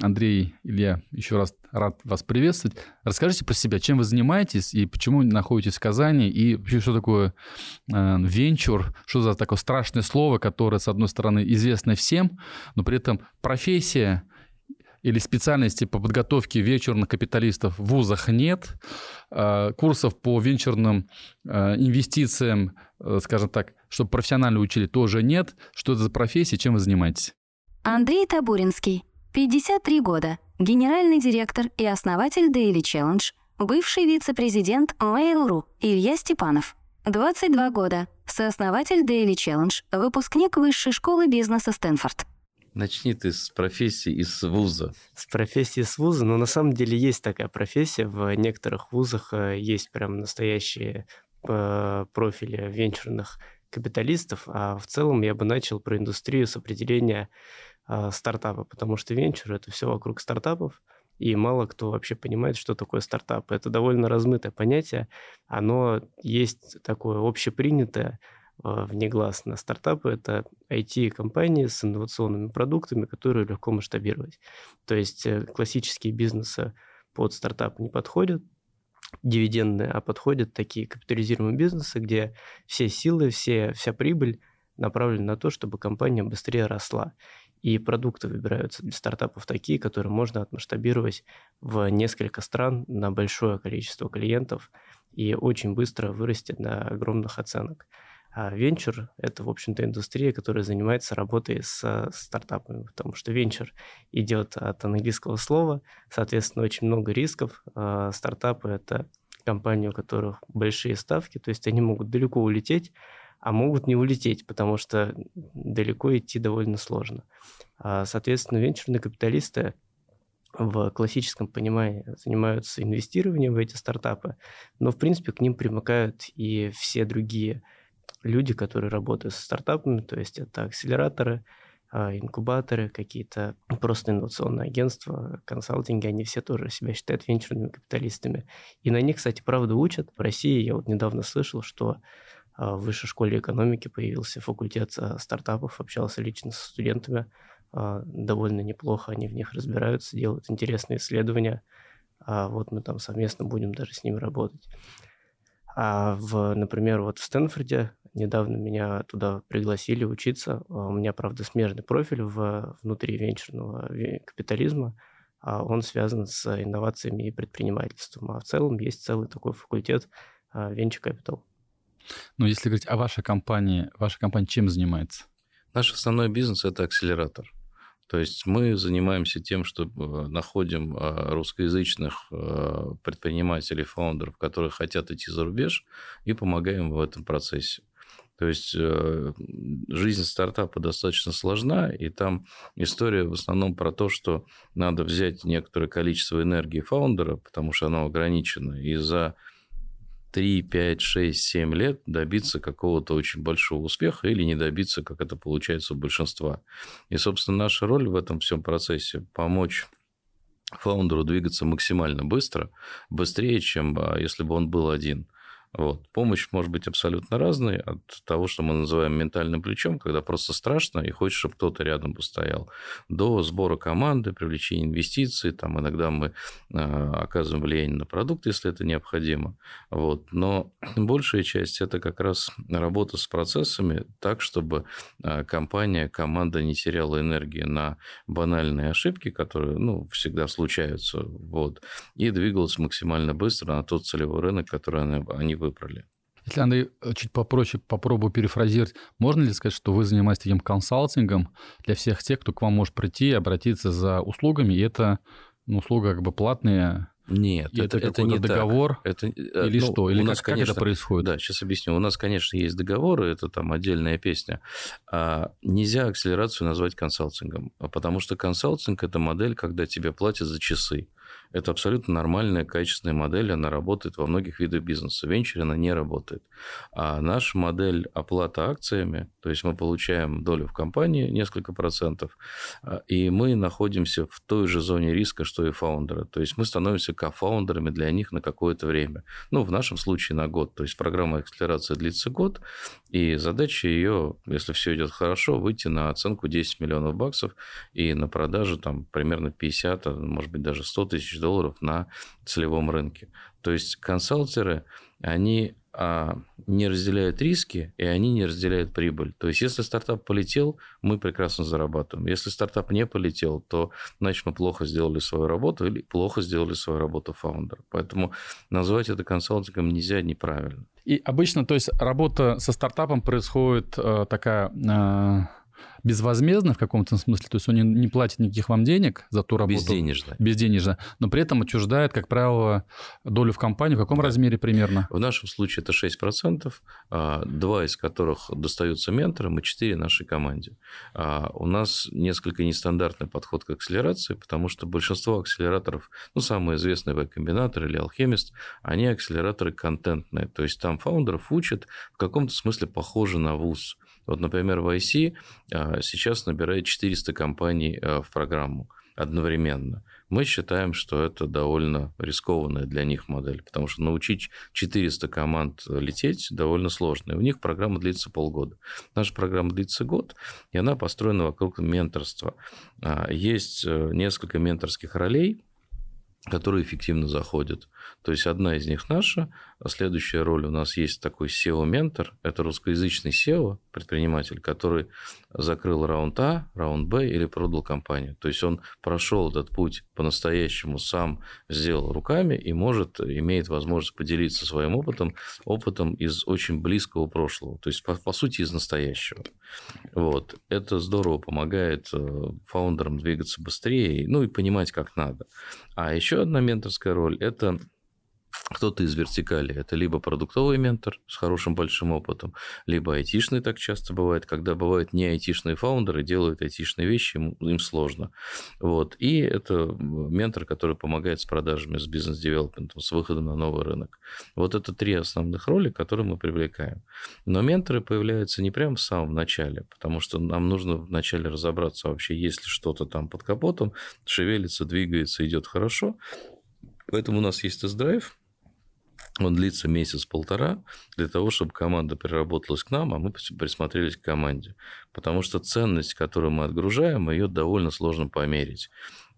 Андрей, Илья, еще раз рад вас приветствовать. Расскажите про себя, чем вы занимаетесь и почему находитесь в Казани, и вообще что такое э, венчур, что за такое страшное слово, которое, с одной стороны, известно всем, но при этом профессия или специальности по подготовке венчурных капиталистов в вузах нет, э, курсов по венчурным э, инвестициям, э, скажем так, чтобы профессионально учили, тоже нет. Что это за профессия, чем вы занимаетесь? Андрей Табуринский, 53 года, генеральный директор и основатель Daily Challenge, бывший вице-президент Mail.ru Илья Степанов, 22 года, сооснователь Daily Challenge, выпускник высшей школы бизнеса Стэнфорд. Начни ты с профессии из вуза. С профессии из вуза, но на самом деле есть такая профессия. В некоторых вузах э, есть прям настоящие э, профили венчурных капиталистов, а в целом я бы начал про индустрию с определения э, стартапа, потому что венчур – это все вокруг стартапов, и мало кто вообще понимает, что такое стартап. Это довольно размытое понятие, оно есть такое общепринятое, а, внегласно. Стартапы – это IT-компании с инновационными продуктами, которые легко масштабировать. То есть э, классические бизнесы под стартап не подходят, дивидендные, а подходят такие капитализируемые бизнесы, где все силы, все, вся прибыль направлена на то, чтобы компания быстрее росла. И продукты выбираются для стартапов такие, которые можно отмасштабировать в несколько стран на большое количество клиентов и очень быстро вырасти до огромных оценок. А венчур – это, в общем-то, индустрия, которая занимается работой с стартапами, потому что венчур идет от английского слова, соответственно, очень много рисков. А стартапы – это компании, у которых большие ставки, то есть они могут далеко улететь, а могут не улететь, потому что далеко идти довольно сложно. А, соответственно, венчурные капиталисты в классическом понимании занимаются инвестированием в эти стартапы, но, в принципе, к ним примыкают и все другие люди, которые работают со стартапами, то есть это акселераторы, а, инкубаторы, какие-то просто инновационные агентства, консалтинги, они все тоже себя считают венчурными капиталистами. И на них, кстати, правда учат. В России я вот недавно слышал, что в высшей школе экономики появился факультет а, стартапов, общался лично со студентами, довольно неплохо они в них разбираются, делают интересные исследования. Вот мы там совместно будем даже с ними работать. А в, например, вот в Стэнфорде недавно меня туда пригласили учиться. А у меня, правда, смежный профиль в, внутри венчурного капитализма. А он связан с инновациями и предпринимательством. А в целом есть целый такой факультет Venture Capital. Но если говорить о вашей компании, ваша компания чем занимается? Наш основной бизнес – это акселератор. То есть мы занимаемся тем, что э, находим э, русскоязычных э, предпринимателей, фаундеров, которые хотят идти за рубеж, и помогаем в этом процессе. То есть жизнь стартапа достаточно сложна, и там история в основном про то, что надо взять некоторое количество энергии фаундера, потому что оно ограничено, и за 3, 5, 6, 7 лет добиться какого-то очень большого успеха или не добиться, как это получается у большинства. И, собственно, наша роль в этом всем процессе – помочь фаундеру двигаться максимально быстро, быстрее, чем а, если бы он был один – вот. Помощь может быть абсолютно разной, от того, что мы называем ментальным плечом, когда просто страшно и хочешь, чтобы кто-то рядом постоял, до сбора команды, привлечения инвестиций, там иногда мы а, оказываем влияние на продукт, если это необходимо. Вот. Но большая часть – это как раз работа с процессами так, чтобы а, компания, команда не теряла энергии на банальные ошибки, которые ну, всегда случаются, вот, и двигалась максимально быстро на тот целевой рынок, который они выбрали. Если, Андрей, чуть попроще попробую перефразировать, можно ли сказать, что вы занимаетесь таким консалтингом для всех тех, кто к вам может прийти и обратиться за услугами, и это ну, услуга как бы платная, нет, и это, это не договор Это, э, или ну, что? Или у нас, как, конечно, как это происходит? Да, сейчас объясню. У нас, конечно, есть договоры, это там отдельная песня. А нельзя акселерацию назвать консалтингом, потому что консалтинг – это модель, когда тебе платят за часы. Это абсолютно нормальная, качественная модель, она работает во многих видах бизнеса. В она не работает. А наша модель оплата акциями, то есть мы получаем долю в компании, несколько процентов, а, и мы находимся в той же зоне риска, что и фаундеры. То есть мы становимся кофаундерами для них на какое-то время. Ну, в нашем случае на год. То есть программа акселерации длится год, и задача ее, если все идет хорошо, выйти на оценку 10 миллионов баксов и на продажу там примерно 50, а может быть даже 100 тысяч долларов на целевом рынке. То есть консалтеры, они а, не разделяют риски, и они не разделяют прибыль. То есть, если стартап полетел, мы прекрасно зарабатываем. Если стартап не полетел, то, значит, мы плохо сделали свою работу или плохо сделали свою работу фаундер. Поэтому назвать это консалтингом нельзя неправильно. И обычно, то есть, работа со стартапом происходит э, такая... Э безвозмездно в каком-то смысле, то есть он не, не платит никаких вам денег за ту работу. Безденежно. Безденежно. Но при этом отчуждает, как правило, долю в компании. В каком да. размере примерно? В нашем случае это 6%, а, два из которых достаются менторам и четыре нашей команде. А, у нас несколько нестандартный подход к акселерации, потому что большинство акселераторов, ну, самые известные Y-комбинатор или алхемист, они акселераторы контентные. То есть там фаундеров учат в каком-то смысле похоже на вуз. Вот, например, в IC а, сейчас набирает 400 компаний а, в программу одновременно. Мы считаем, что это довольно рискованная для них модель, потому что научить 400 команд лететь довольно сложно. И у них программа длится полгода. Наша программа длится год, и она построена вокруг менторства. А, есть э, несколько менторских ролей, которые эффективно заходят. То есть одна из них наша, следующая роль у нас есть такой SEO-ментор, это русскоязычный SEO, предприниматель, который закрыл раунд А, раунд Б или продал компанию. То есть он прошел этот путь по-настоящему, сам сделал руками и может, имеет возможность поделиться своим опытом, опытом из очень близкого прошлого, то есть по, по сути из настоящего. Вот. Это здорово помогает э, фаундерам двигаться быстрее, ну и понимать, как надо. А еще одна менторская роль – это кто-то из вертикали. Это либо продуктовый ментор с хорошим большим опытом, либо айтишный так часто бывает, когда бывают не айтишные фаундеры, делают айтишные вещи, им, им сложно. Вот. И это ментор, который помогает с продажами, с бизнес-девелопментом, с выходом на новый рынок. Вот это три основных роли, которые мы привлекаем. Но менторы появляются не прямо в самом начале, потому что нам нужно вначале разобраться вообще, есть ли что-то там под капотом, шевелится, двигается, идет хорошо. Поэтому у нас есть тест-драйв, он длится месяц-полтора для того, чтобы команда переработалась к нам, а мы присмотрелись к команде. Потому что ценность, которую мы отгружаем, ее довольно сложно померить.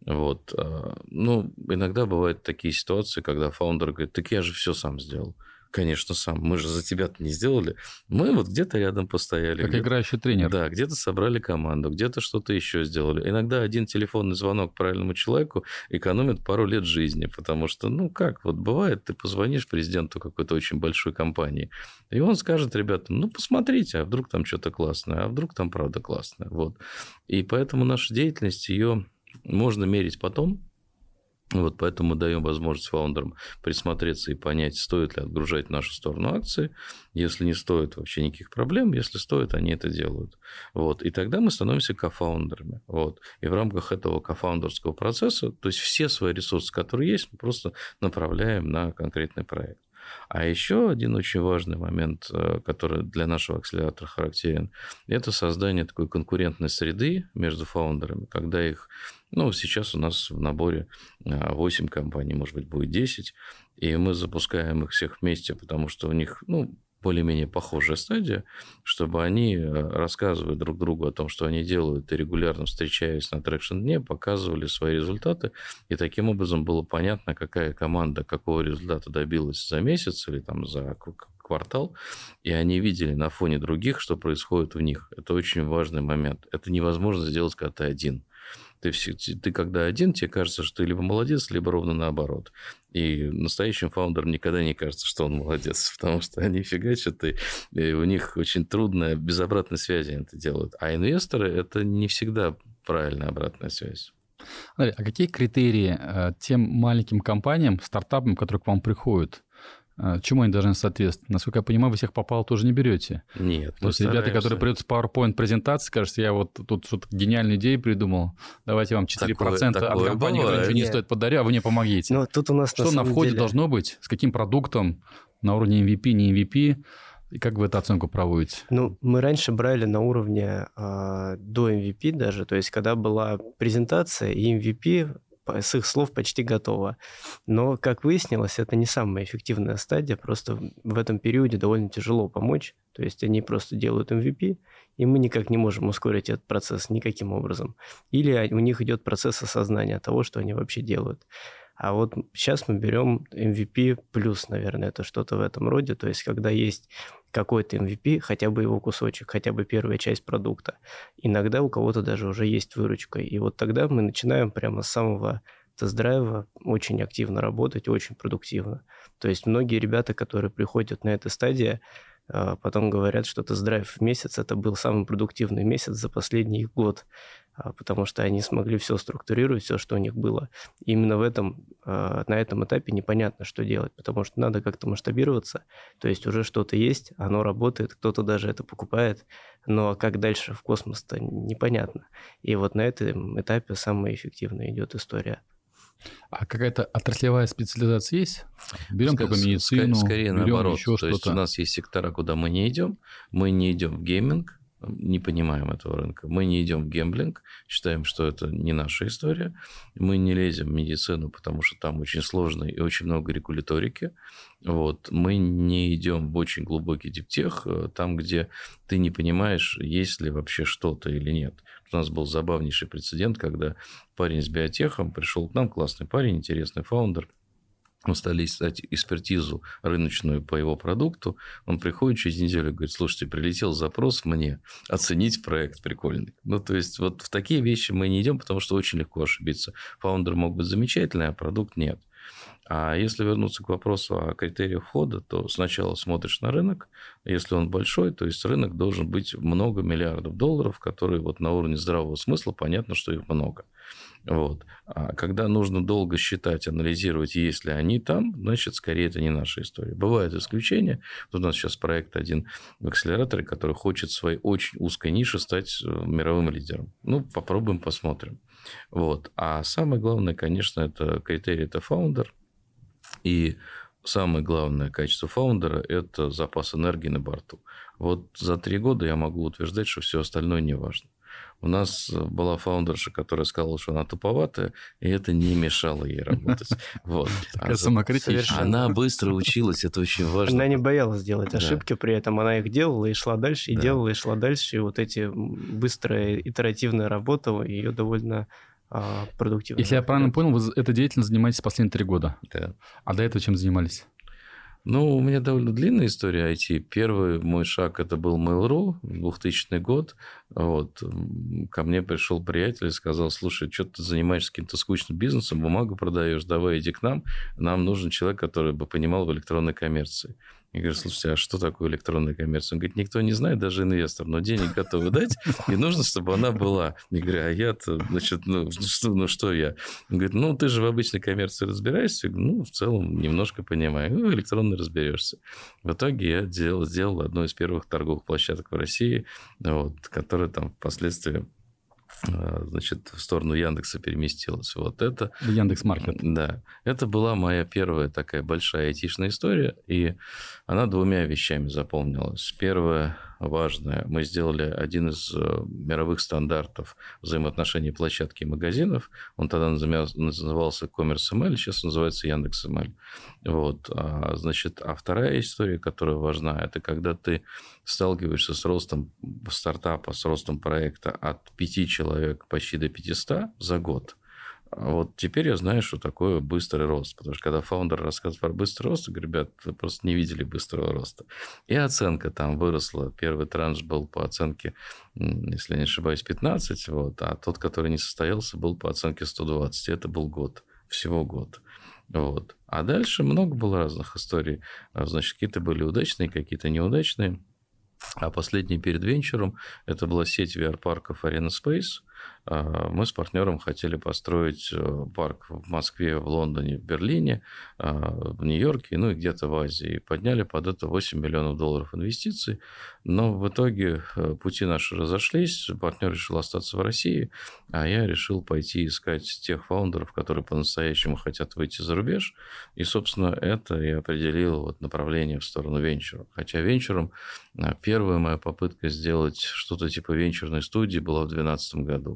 Вот. А, ну, иногда бывают такие ситуации, когда фаундер говорит, так я же все сам сделал. Конечно, сам. Мы же за тебя-то не сделали. Мы вот где-то рядом постояли. Как играющий тренер. Да, где-то собрали команду, где-то что-то еще сделали. Иногда один телефонный звонок правильному человеку экономит пару лет жизни, потому что, ну как, вот бывает, ты позвонишь президенту какой-то очень большой компании, и он скажет ребятам, ну посмотрите, а вдруг там что-то классное, а вдруг там правда классное. Вот. И поэтому наша деятельность, ее можно мерить потом, вот поэтому мы даем возможность фаундерам присмотреться и понять, стоит ли отгружать нашу сторону акции. Если не стоит, вообще никаких проблем. Если стоит, они это делают. Вот. И тогда мы становимся кофаундерами. Вот. И в рамках этого кофаундерского процесса, то есть все свои ресурсы, которые есть, мы просто направляем на конкретный проект. А еще один очень важный момент, э, который для нашего акселератора характерен, это создание такой конкурентной среды между фаундерами, когда их ну, сейчас у нас в наборе 8 а, компаний, может быть, будет 10, и мы запускаем их всех вместе, потому что у них, ну, более-менее похожая стадия, чтобы они э, рассказывали друг другу о том, что они делают, и регулярно встречаясь на трекшн-дне, показывали свои результаты, и таким образом было понятно, какая команда какого результата добилась за месяц или там за квартал, и они видели на фоне других, что происходит в них. Это очень важный момент. Это невозможно сделать, когда ты один. Ты, ты когда один, тебе кажется, что ты либо молодец, либо ровно наоборот. И настоящим фаундерам никогда не кажется, что он молодец, потому что они фигачат, и, и у них очень трудно, без обратной связи это делают. А инвесторы – это не всегда правильная обратная связь. а какие критерии э, тем маленьким компаниям, стартапам, которые к вам приходят, чему они должны соответствовать? Насколько я понимаю, вы всех попал тоже не берете. Нет. То есть ребята, которые придут с PowerPoint презентации, скажут, я вот тут что-то гениальную идею придумал, давайте вам 4% такое, от такое компании, которая ничего не стоит, подарю, а вы мне помогите. Но тут у нас что на, на входе деле... должно быть? С каким продуктом? На уровне MVP, не MVP? И как вы эту оценку проводите? Ну, мы раньше брали на уровне э, до MVP даже, то есть когда была презентация и MVP с их слов почти готово. Но, как выяснилось, это не самая эффективная стадия, просто в этом периоде довольно тяжело помочь. То есть они просто делают MVP, и мы никак не можем ускорить этот процесс никаким образом. Или у них идет процесс осознания того, что они вообще делают. А вот сейчас мы берем MVP плюс, наверное, это что-то в этом роде. То есть, когда есть какой-то MVP, хотя бы его кусочек, хотя бы первая часть продукта. Иногда у кого-то даже уже есть выручка. И вот тогда мы начинаем прямо с самого тест-драйва очень активно работать, очень продуктивно. То есть многие ребята, которые приходят на этой стадии, а, потом говорят, что тест-драйв в месяц это был самый продуктивный месяц за последний год. А, потому что они смогли все структурировать, все, что у них было. И именно в этом, а, на этом этапе непонятно, что делать, потому что надо как-то масштабироваться, то есть уже что-то есть, оно работает, кто-то даже это покупает, но как дальше в космос-то непонятно. И вот на этом этапе самая эффективная идет история. А какая-то отраслевая специализация есть? Берем только медицину, скорее, скорее наоборот. Еще То есть у нас есть сектора, куда мы не идем. Мы не идем в гейминг, не понимаем этого рынка. Мы не идем в гемблинг, считаем, что это не наша история. Мы не лезем в медицину, потому что там очень сложно и очень много регуляторики. Вот. Мы не идем в очень глубокий deep tech, э, там, где ты не понимаешь, есть ли вообще что-то или нет. У нас был забавнейший прецедент, когда парень с биотехом пришел к нам, классный парень, интересный founder – мы стали искать экспертизу рыночную по его продукту. Он приходит через неделю и говорит, слушайте, прилетел запрос мне оценить проект прикольный. Ну, то есть, вот в такие вещи мы не идем, потому что очень легко ошибиться. Founder мог быть замечательный, а продукт нет. А если вернуться к вопросу о критериях входа, то сначала смотришь на рынок. Если он большой, то есть рынок должен быть много миллиардов долларов, которые вот на уровне здравого смысла понятно, что их много. Вот. А когда нужно долго считать, анализировать, есть ли они там, значит, скорее это не наша история. Бывают исключения. Вот у нас сейчас проект один в акселераторе, который хочет в своей очень узкой нише стать э, мировым лидером. Ну, попробуем, посмотрим. Вот. А самое главное, конечно, это критерий, это фаундер. И самое главное качество фаундера – это запас энергии на борту. Вот за три года я могу утверждать, что все остальное не важно. У нас была фаундерша, которая сказала, что она туповатая, и это не мешало ей работать. Вот. Самокритичная. Она быстро училась, это очень важно. Она не боялась делать ошибки, при этом она их делала и шла дальше, и делала, и шла дальше. И вот эти быстрая итеративная работа ее довольно а, продуктивно. Если я правильно понял, вы этой деятельностью занимаетесь последние три года. Да. А до этого чем занимались? Ну, у меня довольно длинная история IT. Первый мой шаг это был Mail.ru, 2000 год. Вот. Ко мне пришел приятель и сказал, слушай, что ты занимаешься каким-то скучным бизнесом, бумагу продаешь, давай иди к нам. Нам нужен человек, который бы понимал в электронной коммерции. Я говорю, слушайте, а что такое электронная коммерция? Он говорит, никто не знает, даже инвестор, но денег готовы дать, и нужно, чтобы она была. Я говорю, а я-то, значит, ну что, ну что я? Он говорит, ну ты же в обычной коммерции разбираешься? Я говорю, ну, в целом, немножко понимаю. Ну, электронно разберешься. В итоге я сделал, сделал одну из первых торговых площадок в России, вот, которая там впоследствии а, значит, в сторону Яндекса переместилась. Вот это... Яндекс Маркет. Да. Это была моя первая такая большая айтишная история, и она двумя вещами заполнилась. Первое, важное. Мы сделали один из э, мировых стандартов взаимоотношений площадки и магазинов. Он тогда назывался Commerce ML, сейчас называется Яндекс ML. Вот. А, значит, а вторая история, которая важна, это когда ты сталкиваешься с ростом стартапа, с ростом проекта от 5 человек почти до 500 за год – вот теперь я знаю, что такое быстрый рост. Потому что когда фаундер рассказывает про быстрый рост, я говорю, ребят, вы просто не видели быстрого роста. И оценка там выросла. Первый транш был по оценке, если не ошибаюсь, 15, вот, а тот, который не состоялся, был по оценке 120. Это был год, всего год. Вот. А дальше много было разных историй. А, значит, какие-то были удачные, какие-то неудачные. А последний перед венчуром это была сеть VR-парков Arena Space – а, мы с партнером хотели построить э, парк в Москве, в Лондоне, в Берлине, а, в Нью-Йорке, ну и где-то в Азии. Подняли под это 8 миллионов долларов инвестиций. Но в итоге э, пути наши разошлись. Партнер решил остаться в России, а я решил пойти искать тех фаундеров, которые по-настоящему хотят выйти за рубеж. И, собственно, это и определило вот направление в сторону венчура. Хотя венчуром а, первая моя попытка сделать что-то типа венчурной студии была в 2012 году.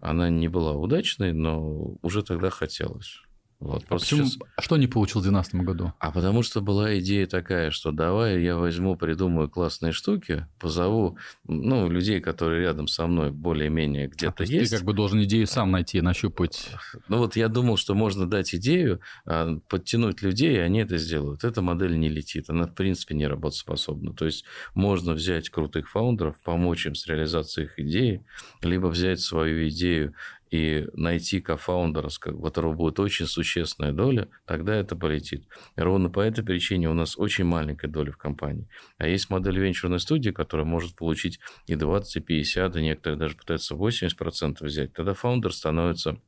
Она не была удачной, но уже тогда хотелось. Вот, а почему, сейчас... Что не получил в 2012 году? А потому что была идея такая, что давай я возьму, придумаю классные штуки, позову ну, людей, которые рядом со мной более-менее где-то а, есть. Ты как бы должен идею сам найти, нащупать. Ну вот я думал, что можно дать идею, а, подтянуть людей, и они это сделают. Эта модель не летит, она в принципе не работоспособна. То есть можно взять крутых фаундеров, помочь им с реализацией их идеи, либо взять свою идею и найти кофаундера, у которого будет очень существенная доля, тогда это полетит. И ровно по этой причине у нас очень маленькая доля в компании. А есть модель венчурной студии, которая может получить и 20, и 50, и некоторые даже пытаются 80% взять. Тогда фаундер становится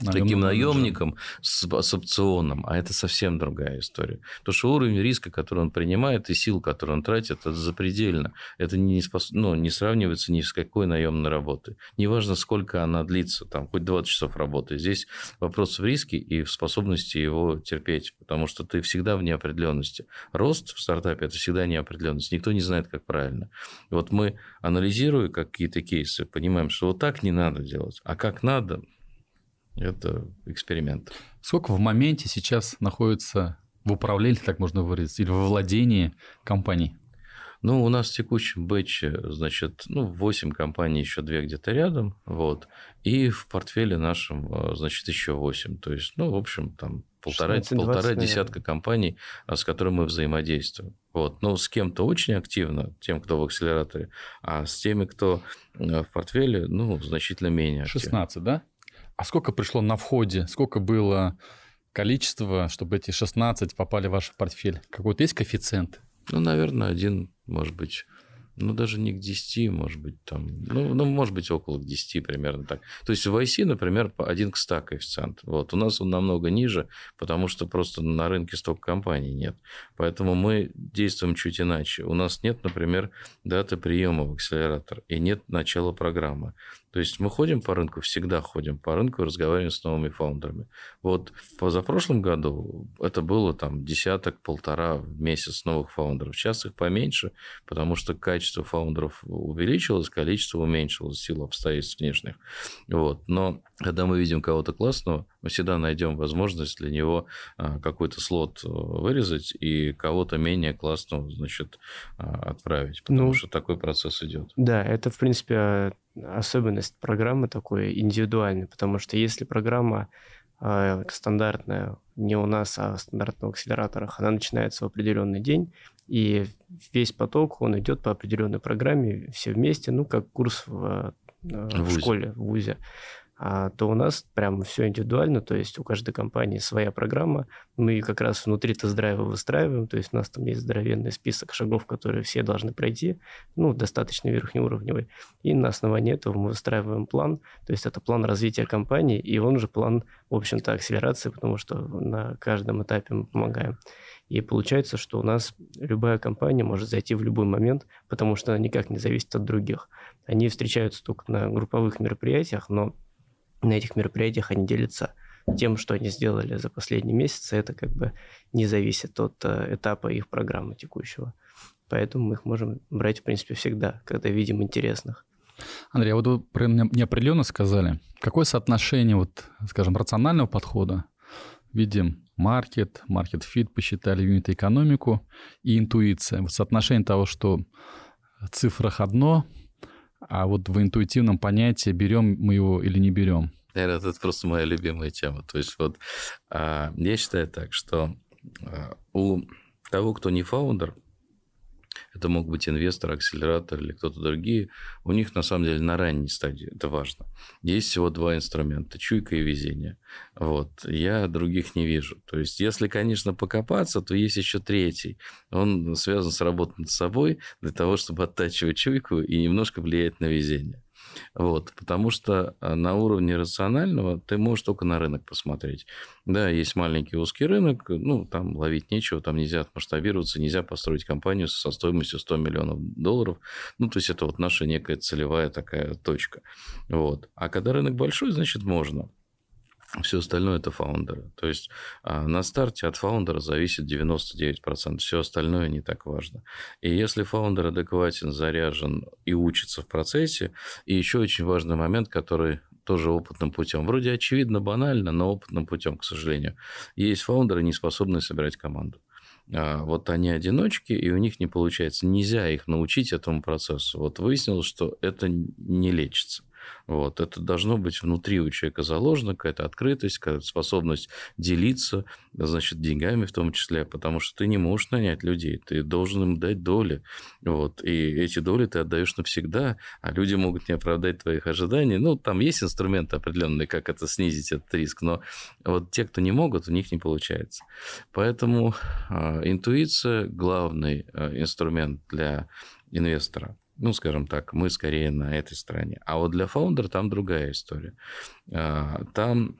таким наемником с, с опционом, а это совсем другая история. Потому что уровень риска, который он принимает, и сил, которые он тратит, это запредельно. Это не, спос... ну, не сравнивается ни с какой наемной работой. Неважно, сколько она длится, там, хоть 20 часов работы. Здесь вопрос в риске и в способности его терпеть, потому что ты всегда в неопределенности. Рост в стартапе – это всегда неопределенность. Никто не знает, как правильно. И вот мы, анализируя какие-то кейсы, понимаем, что вот так не надо делать, а как надо – это эксперимент. Сколько в моменте сейчас находится в управлении, так можно выразиться, или во владении компаний? Ну, у нас в текущем бэче, значит, ну, 8 компаний, еще 2 где-то рядом, вот, и в портфеле нашем, э, значит, еще 8, то есть, ну, в общем, там полтора, полтора десятка компаний, а, с которыми мы взаимодействуем. Вот. Но с кем-то очень активно, тем, кто в акселераторе, а с теми, кто э, в портфеле, ну, значительно менее активно. 16, да? А сколько пришло на входе? Сколько было количество, чтобы эти 16 попали в ваш портфель? Какой-то есть коэффициент? Ну, наверное, один, может быть, ну, даже не к 10, может быть, там, ну, ну, может быть, около 10 примерно так. То есть в IC, например, один к 100 коэффициент. Вот. У нас он намного ниже, потому что просто на рынке столько компаний нет. Поэтому мы действуем чуть иначе. У нас нет, например, даты приема в акселератор и нет начала программы. То есть мы ходим по рынку, всегда ходим по рынку и разговариваем с новыми фаундерами. Вот в позапрошлом году это было там десяток-полтора в месяц новых фаундеров. Сейчас их поменьше, потому что качество фаундеров увеличилось, количество уменьшилось в силу обстоятельств внешних. Вот. Но когда мы видим кого-то классного, мы всегда найдем возможность для него а, какой-то слот э, вырезать и кого-то менее классного, значит, а, отправить, потому ну, что такой процесс идет. Да, это, в принципе, особенность программы такой индивидуальной, потому что если программа э, стандартная, не у нас, а в стандартных акселераторах, она начинается в определенный день, и весь поток, он идет по определенной программе, все вместе, ну, как курс в, э, в, в школе, в ВУЗе а, то у нас прям все индивидуально, то есть у каждой компании своя программа. Мы как раз внутри тест-драйва выстраиваем, то есть у нас там есть здоровенный список шагов, которые все должны пройти, ну, достаточно верхнеуровневый. И на основании этого мы выстраиваем план, то есть это план развития компании, и он же план, в общем-то, акселерации, потому что на каждом этапе мы помогаем. И получается, что у нас любая компания может зайти в любой момент, потому что она никак не зависит от других. Они встречаются только на групповых мероприятиях, но на этих мероприятиях они делятся тем, что они сделали за последние месяцы, это как бы не зависит от э, этапа их программы текущего. Поэтому мы их можем брать, в принципе, всегда, когда видим интересных. Андрей, а вот вы про неопределенно сказали. Какое соотношение, вот, скажем, рационального подхода видим market, market-fit, посчитали юнит-экономику и интуиция. Вот соотношение того, что в цифрах одно, а вот в интуитивном понятии берем мы его или не берем. Наверное, это просто моя любимая тема. То есть вот а, я считаю так, что а, у того, кто не founder, это мог быть инвестор, акселератор или кто-то другие, у них на самом деле на ранней стадии, это важно. Есть всего два инструмента, чуйка и везение. Вот. Я других не вижу. То есть, если, конечно, покопаться, то есть еще третий. Он связан с работой над собой для того, чтобы оттачивать чуйку и немножко влиять на везение. Вот, потому что а, на уровне рационального ты можешь только на рынок посмотреть. Да, есть маленький узкий рынок, ну, там ловить нечего, там нельзя масштабироваться, нельзя построить компанию со стоимостью 100 миллионов долларов. Ну, то есть это вот наша некая целевая такая точка. Вот. А когда рынок большой, значит, можно. Все остальное это фаундеры. То есть а, на старте от фаундера зависит 99%. Все остальное не так важно. И если фаундер адекватен, заряжен и учится в процессе, и еще очень важный момент, который тоже опытным путем. Вроде очевидно, банально, но опытным путем, к сожалению. Есть фаундеры, не способные собирать команду. А, вот они одиночки, и у них не получается. Нельзя их научить этому процессу. Вот выяснилось, что это не лечится. Вот. Это должно быть внутри у человека заложено, какая-то открытость, какая-то способность делиться, значит, деньгами в том числе, потому что ты не можешь нанять людей, ты должен им дать доли. Вот. И эти доли ты отдаешь навсегда, а люди могут не оправдать твоих ожиданий. Ну, там есть инструменты определенные, как это снизить этот риск, но вот те, кто не могут, у них не получается. Поэтому э, интуиция – главный э, инструмент для инвестора ну, скажем так, мы скорее на этой стороне. А вот для фаундера там другая история. А, там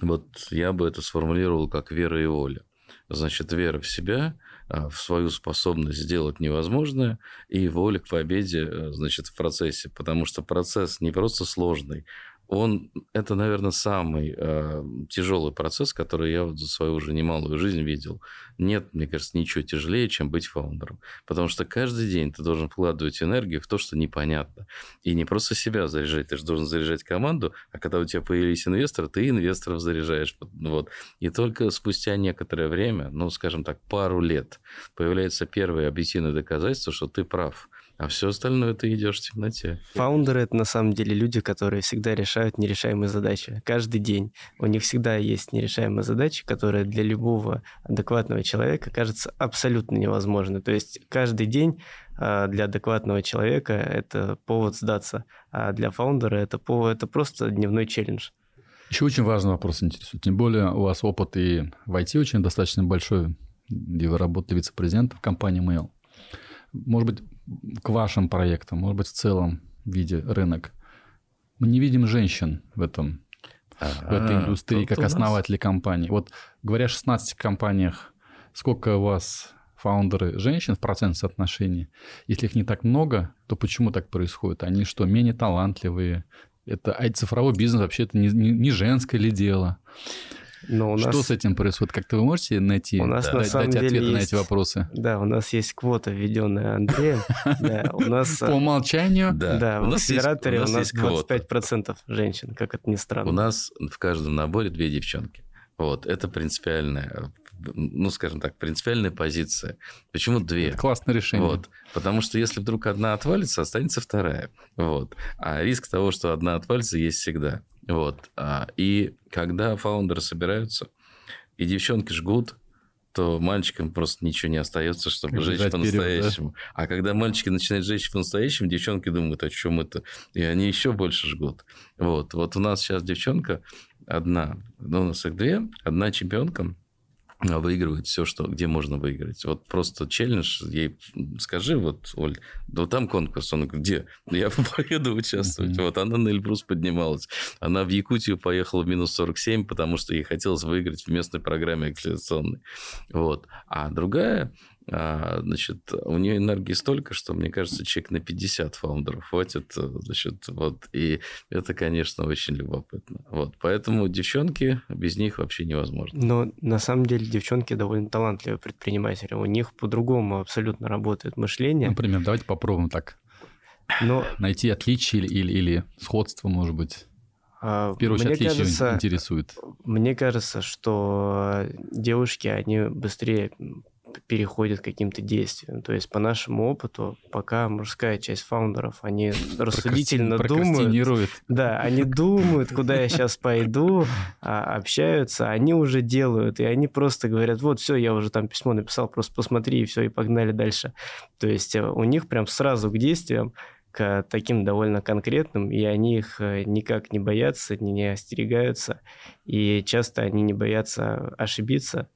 вот я бы это сформулировал как вера и воля. Значит, вера в себя, а, в свою способность сделать невозможное и воля к победе, э, значит, в процессе. Потому что процесс не просто сложный, он, это, наверное, самый э, тяжелый процесс, который я вот за свою уже немалую жизнь видел. Нет, мне кажется, ничего тяжелее, чем быть фаундером. Потому что каждый день ты должен вкладывать энергию в то, что непонятно. И не просто себя заряжать, ты же должен заряжать команду, а когда у тебя появились инвесторы, ты инвесторов заряжаешь. Вот. И только спустя некоторое время, ну, скажем так, пару лет, появляется первое объективное доказательство, что ты прав а все остальное ты идешь в темноте. Фаундеры это на самом деле люди, которые всегда решают нерешаемые задачи. Каждый день. У них всегда есть нерешаемые задачи, которые для любого адекватного человека кажутся абсолютно невозможны. То есть каждый день а, для адекватного человека это повод сдаться, а для фаундера это, повод, это просто дневной челлендж. Еще очень важный вопрос интересует. Тем более у вас опыт и в IT очень достаточно большой, где вы работали вице-президентом в компании Mail. Может быть, к вашим проектам, может быть, в целом виде рынок. Мы не видим женщин в этом, в этой индустрии, как основатели компаний. Вот говоря о 16 компаниях, сколько у вас фаундеры женщин в процент соотношения? Если их не так много, то почему так происходит? Они что, менее талантливые? Это а цифровой бизнес вообще это не, не, не женское ли дело? Но у нас... Что с этим происходит? Как-то вы можете найти, у нас, да, на самом дать деле ответы есть... на эти вопросы? Да, у нас есть квота, введенная Андреем. У нас... По умолчанию? Да, в акселераторе у нас 25% женщин, как это ни странно. У нас в каждом наборе две девчонки. Вот, это принципиальная, ну, скажем так, принципиальная позиция. Почему две? Это классное решение. Вот, потому что если вдруг одна отвалится, останется вторая. Вот. А риск того, что одна отвалится, есть всегда. Вот. А, и когда фаундеры собираются, и девчонки жгут, то мальчикам просто ничего не остается, чтобы как жечь по-настоящему. Да? А когда мальчики начинают жечь по-настоящему, девчонки думают, о чем это? И они еще больше жгут. Вот. Вот у нас сейчас девчонка одна, ну, у нас их две, одна чемпионка, выигрывает все, что, где можно выиграть. Вот просто челлендж, ей скажи, вот, Оль, да там конкурс, он говорит, где? Я поеду участвовать. Вот она на Эльбрус поднималась. Она в Якутию поехала в минус 47, потому что ей хотелось выиграть в местной программе акселерационной. Вот. А другая а, значит, у нее энергии столько, что, мне кажется, человек на 50 фаундеров хватит, э, значит, вот, и это, конечно, очень любопытно. Вот, поэтому девчонки, без них вообще невозможно. Но на самом деле девчонки довольно талантливые предприниматели, у них по-другому абсолютно работает мышление. Например, давайте попробуем так. Но... Найти отличие или, или, или сходство, может быть. А, в первую очередь, отличие кажется, интересует. Мне кажется, что девушки, они быстрее переходит к каким-то действиям. То есть по нашему опыту, пока мужская часть фаундеров, они рассудительно думают. Да, они думают, куда я сейчас пойду, а, общаются, они уже делают, и они просто говорят, вот, все, я уже там письмо написал, просто посмотри, и все, и погнали дальше. То есть э, у них прям сразу к действиям, к таким довольно конкретным, и они их э, никак не боятся, не остерегаются, и часто они не боятся ошибиться,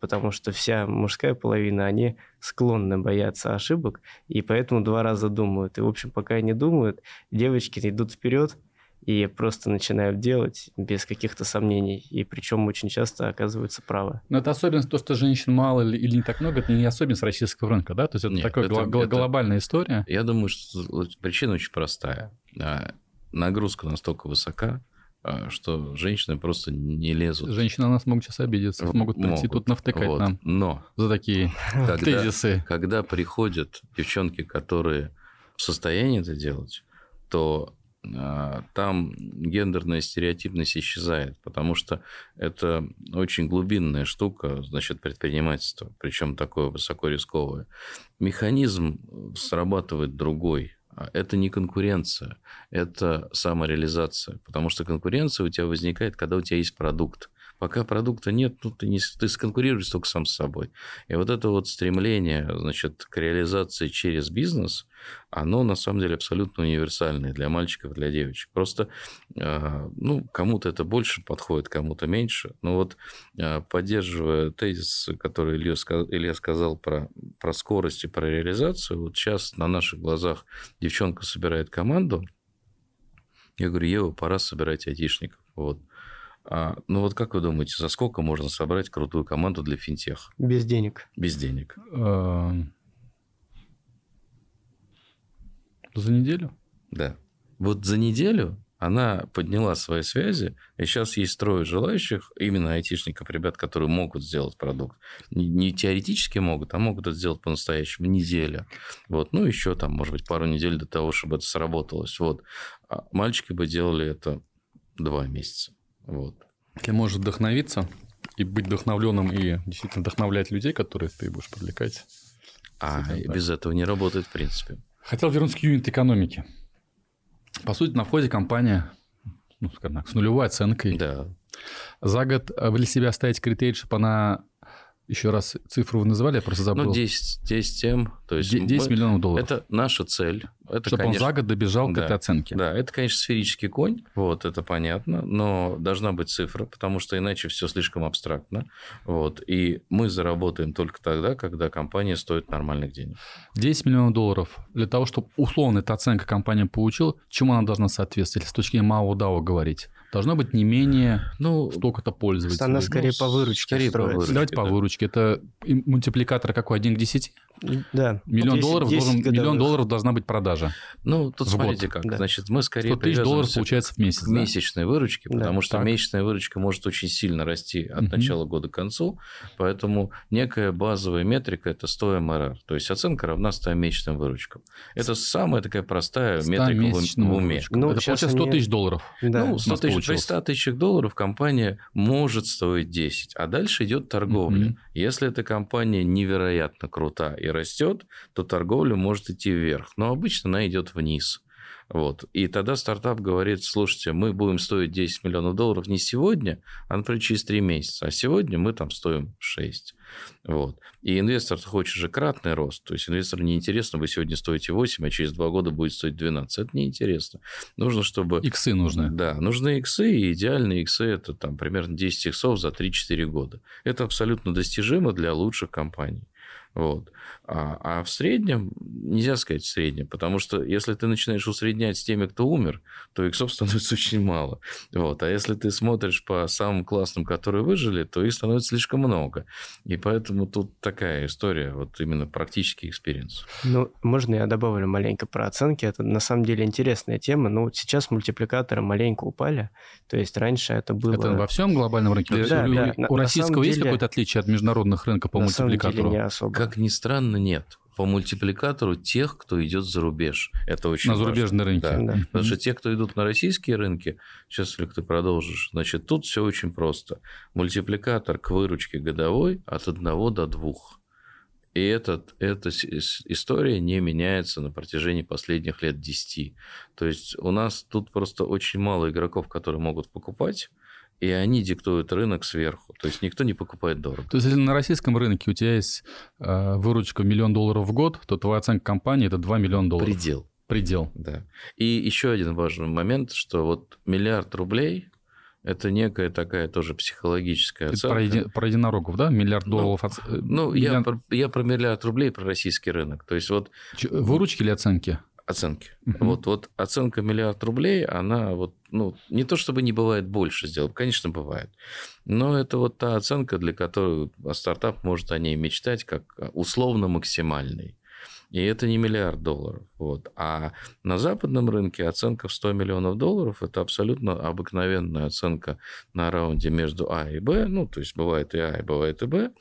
потому что вся мужская половина, они склонны бояться ошибок, и поэтому два раза думают. И, в общем, пока они думают, девочки идут вперед и просто начинают делать без каких-то сомнений, и причем очень часто оказываются правы. Но это особенность то, что женщин мало или, или не так много, это не особенность российского рынка, да? То есть это Нет, такая это, гл- это, глобальная история. Я думаю, что причина очень простая. Нагрузка настолько высока, а, что женщины просто не лезут. Женщины на нас могут сейчас обидеться, могут прийти тут навтыкать вот. нам Но за такие когда, тезисы. Когда приходят девчонки, которые в состоянии это делать, то а, там гендерная стереотипность исчезает, потому что это очень глубинная штука, значит, предпринимательство, причем такое высоко рисковое. Механизм срабатывает другой. А это не конкуренция, это самореализация. Потому что конкуренция у тебя возникает, когда у тебя есть продукт. Пока продукта нет, ну, ты, не, ты сконкурируешь только сам с собой. И вот это вот стремление значит, к реализации через бизнес, оно на самом деле абсолютно универсальное для мальчиков, для девочек. Просто а, ну, кому-то это больше подходит, кому-то меньше. Но вот а, поддерживая тезис, который Илья сказал про, про скорость и про реализацию, вот сейчас на наших глазах девчонка собирает команду, я говорю, Ева, пора собирать айтишников. Вот. А, ну вот как вы думаете, за сколько можно собрать крутую команду для финтех? Без денег. Без денег. За неделю? Да. Вот за неделю она подняла свои связи, и сейчас есть трое желающих, именно айтишников, ребят, которые могут сделать продукт. Не, не теоретически могут, а могут это сделать по-настоящему. Неделя. Вот. Ну, еще там, может быть, пару недель до того, чтобы это сработалось. Вот. А мальчики бы делали это два месяца. Вот. Если можешь вдохновиться и быть вдохновленным и действительно вдохновлять людей, которые ты будешь привлекать. А без этого не работает, в принципе. Хотел вернуться к юнит-экономике. По сути, на входе компания, ну, скажем так, с нулевой оценкой. Да. За год вы для себя ставите критерий, чтобы она еще раз цифру вы называли, я просто забыл. Ну, 10, 10 тем. То есть 10 мы, миллионов долларов. Это наша цель. Это, Чтобы конечно, он за год добежал да, к этой оценке. Да, это, конечно, сферический конь, вот, это понятно, но должна быть цифра, потому что иначе все слишком абстрактно. Вот, и мы заработаем только тогда, когда компания стоит нормальных денег. 10 миллионов долларов. Для того, чтобы условно эта оценка компания получила, чему она должна соответствовать, с точки зрения МАО ДАО говорить? Должно быть не менее ну, столько-то пользователей. Она скорее ну, по выручке. Скорее по выручке. Давайте да. по выручке. Это мультипликатор какой? 1 к 10? Да. Миллион, 10, долларов, 10 должен, миллион долларов должна быть продажа. Ну, тут смотрите как. Да. Значит, мы скорее 100 тысяч долларов получается в месяц. В месячной выручке, да. потому что так. месячная выручка может очень сильно расти от угу. начала года к концу. Поэтому некая базовая метрика – это 100 МРР. То есть оценка равна 100 месячным выручкам. Это самая такая простая метрика в, в уме. Ну, это получается 100 тысяч долларов. Да. Ну, 100 тысяч, при 100 тысячах долларов компания может стоить 10. А дальше идет торговля. Угу. Если эта компания невероятно крута и растет, то торговля может идти вверх. Но обычно она идет вниз. Вот. И тогда стартап говорит, слушайте, мы будем стоить 10 миллионов долларов не сегодня, а, например, через 3 месяца. А сегодня мы там стоим 6. Вот. И инвестор хочет же кратный рост. То есть инвестору неинтересно, вы сегодня стоите 8, а через 2 года будет стоить 12. Это неинтересно. Нужно, чтобы... Иксы нужны. Да, нужны иксы, и идеальные иксы – это там примерно 10 иксов за 3-4 года. Это абсолютно достижимо для лучших компаний. Вот. А, а в среднем, нельзя сказать в среднем, потому что если ты начинаешь усреднять с теми, кто умер, то иксов становится очень мало. Вот. А если ты смотришь по самым классным, которые выжили, то их становится слишком много. И поэтому тут такая история, вот именно практический experience. Ну, можно я добавлю маленько про оценки? Это на самом деле интересная тема. Но вот сейчас мультипликаторы маленько упали. То есть раньше это было... Это во всем глобальном рынке? Да, у, да, у российского есть деле... какое-то отличие от международных рынков по на мультипликатору? Самом деле не особо. Как ни странно, нет по мультипликатору тех, кто идет за рубеж. Это очень На важно. зарубежные рынки. Да. Да. Потому что те, кто идут на российские рынки, сейчас, если ты продолжишь, значит, тут все очень просто. Мультипликатор к выручке годовой от 1 до 2. И этот, эта история не меняется на протяжении последних лет 10. То есть у нас тут просто очень мало игроков, которые могут покупать и они диктуют рынок сверху. То есть никто не покупает дорого. То есть если на российском рынке у тебя есть э, выручка миллион долларов в год, то твоя оценка компании это 2 миллиона долларов. Предел. Предел. Да. И еще один важный момент, что вот миллиард рублей Это некая такая тоже психологическая Это оценка. про, еди- про единорогов, да? Миллиард Ну, долларов. оц- э, Ну, я, миллиард- про- я про миллиард рублей, про российский рынок. То есть вот Ч- Выручки или оценки? Оценки. Мгм. Вот, вот оценка миллиард рублей, она вот, ну, не то чтобы не бывает больше сделок, конечно, бывает. Но это вот та оценка, для которой стартап может о ней мечтать как условно максимальный. И это не миллиард долларов. Вот. А на западном рынке оценка в 100 миллионов долларов – это абсолютно обыкновенная оценка на раунде между А и Б. Ну, то есть бывает и А, и бывает и Б.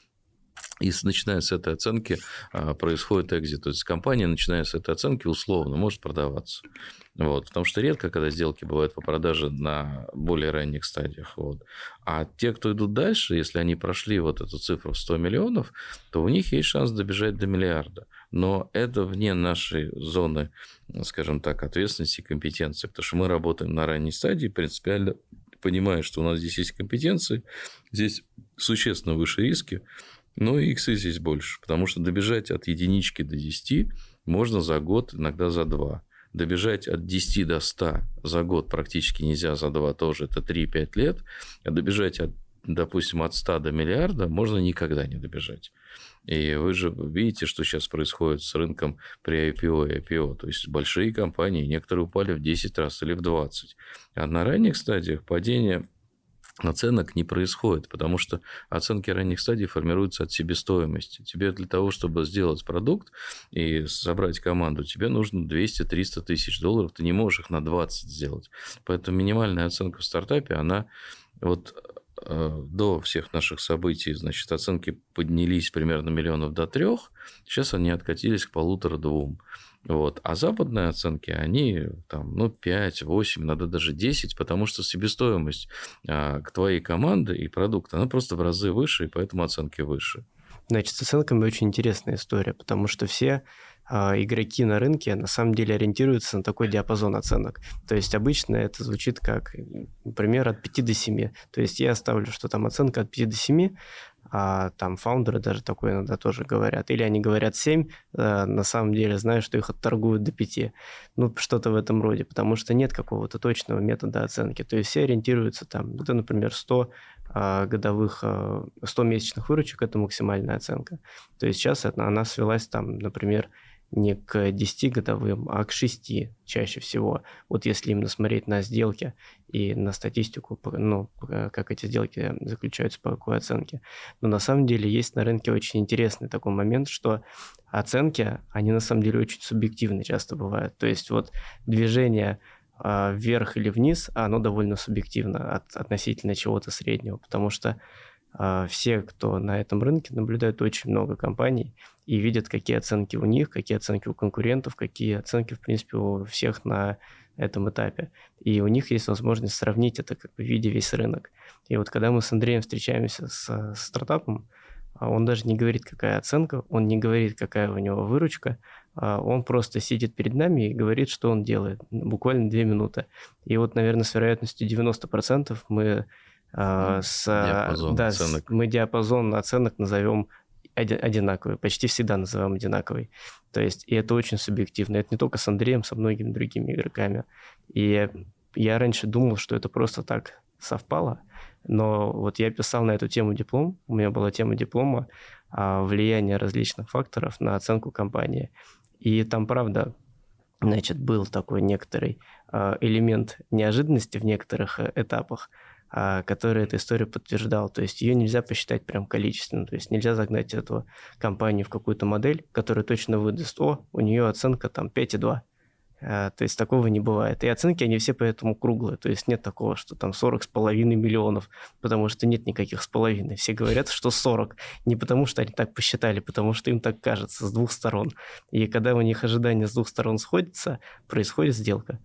И начиная с этой оценки а, происходит экзит. То есть компания, начиная с этой оценки, условно может продаваться. Вот. Потому что редко, когда сделки бывают по продаже на более ранних стадиях. Вот. А те, кто идут дальше, если они прошли вот эту цифру в 100 миллионов, то у них есть шанс добежать до миллиарда. Но это вне нашей зоны, скажем так, ответственности и компетенции. Потому что мы работаем на ранней стадии, принципиально понимая, что у нас здесь есть компетенции, здесь существенно выше риски, но иксы здесь больше, потому что добежать от единички до 10 можно за год, иногда за два. Добежать от 10 до 100 за год практически нельзя, за два тоже, это 3-5 лет. А добежать, от, допустим, от 100 до миллиарда можно никогда не добежать. И вы же видите, что сейчас происходит с рынком при IPO и IPO. То есть большие компании, некоторые упали в 10 раз или в 20. А на ранних стадиях падение оценок не происходит, потому что оценки ранних стадий формируются от себестоимости. Тебе для того, чтобы сделать продукт и собрать команду, тебе нужно 200-300 тысяч долларов, ты не можешь их на 20 сделать. Поэтому минимальная оценка в стартапе, она вот э, до всех наших событий, значит, оценки поднялись примерно миллионов до трех, сейчас они откатились к полутора-двум. Вот. А западные оценки, они там, ну, 5, 8, иногда даже 10, потому что себестоимость а, к твоей команде и продукта, она просто в разы выше, и поэтому оценки выше. Значит, с оценками очень интересная история, потому что все а, игроки на рынке на самом деле ориентируются на такой диапазон оценок. То есть обычно это звучит как, например, от 5 до 7. То есть я ставлю, что там оценка от 5 до 7, а там фаундеры даже такое иногда тоже говорят. Или они говорят 7, а на самом деле знаю, что их отторгуют до 5. Ну, что-то в этом роде, потому что нет какого-то точного метода оценки. То есть все ориентируются там, это, например, 100 а, годовых, а, 100 месячных выручек – это максимальная оценка. То есть сейчас она свелась там, например, не к 10 годовым, а к 6 чаще всего. Вот если именно смотреть на сделки и на статистику, ну, как эти сделки заключаются, по какой оценке. Но на самом деле есть на рынке очень интересный такой момент, что оценки, они на самом деле очень субъективны часто бывают. То есть вот движение э, вверх или вниз, оно довольно субъективно от, относительно чего-то среднего, потому что все, кто на этом рынке, наблюдают очень много компаний и видят, какие оценки у них, какие оценки у конкурентов, какие оценки, в принципе, у всех на этом этапе. И у них есть возможность сравнить это, как бы, видя весь рынок. И вот когда мы с Андреем встречаемся с, с стартапом, он даже не говорит, какая оценка, он не говорит, какая у него выручка, он просто сидит перед нами и говорит, что он делает, буквально две минуты. И вот, наверное, с вероятностью 90% мы с, диапазон да, оценок. мы диапазон оценок назовем одинаковый, почти всегда называем одинаковый. То есть, и это очень субъективно. Это не только с Андреем, со многими другими игроками. И я раньше думал, что это просто так совпало, но вот я писал на эту тему диплом, у меня была тема диплома о влиянии различных факторов на оценку компании. И там, правда, значит, был такой некоторый элемент неожиданности в некоторых э, этапах, который эту историю подтверждал. То есть ее нельзя посчитать прям количественно. То есть нельзя загнать эту компанию в какую-то модель, которая точно выдаст, о, у нее оценка там 5,2. То есть такого не бывает. И оценки, они все поэтому круглые. То есть нет такого, что там 40 с половиной миллионов, потому что нет никаких с половиной. Все говорят, что 40. Не потому, что они так посчитали, потому что им так кажется с двух сторон. И когда у них ожидания с двух сторон сходятся, происходит сделка.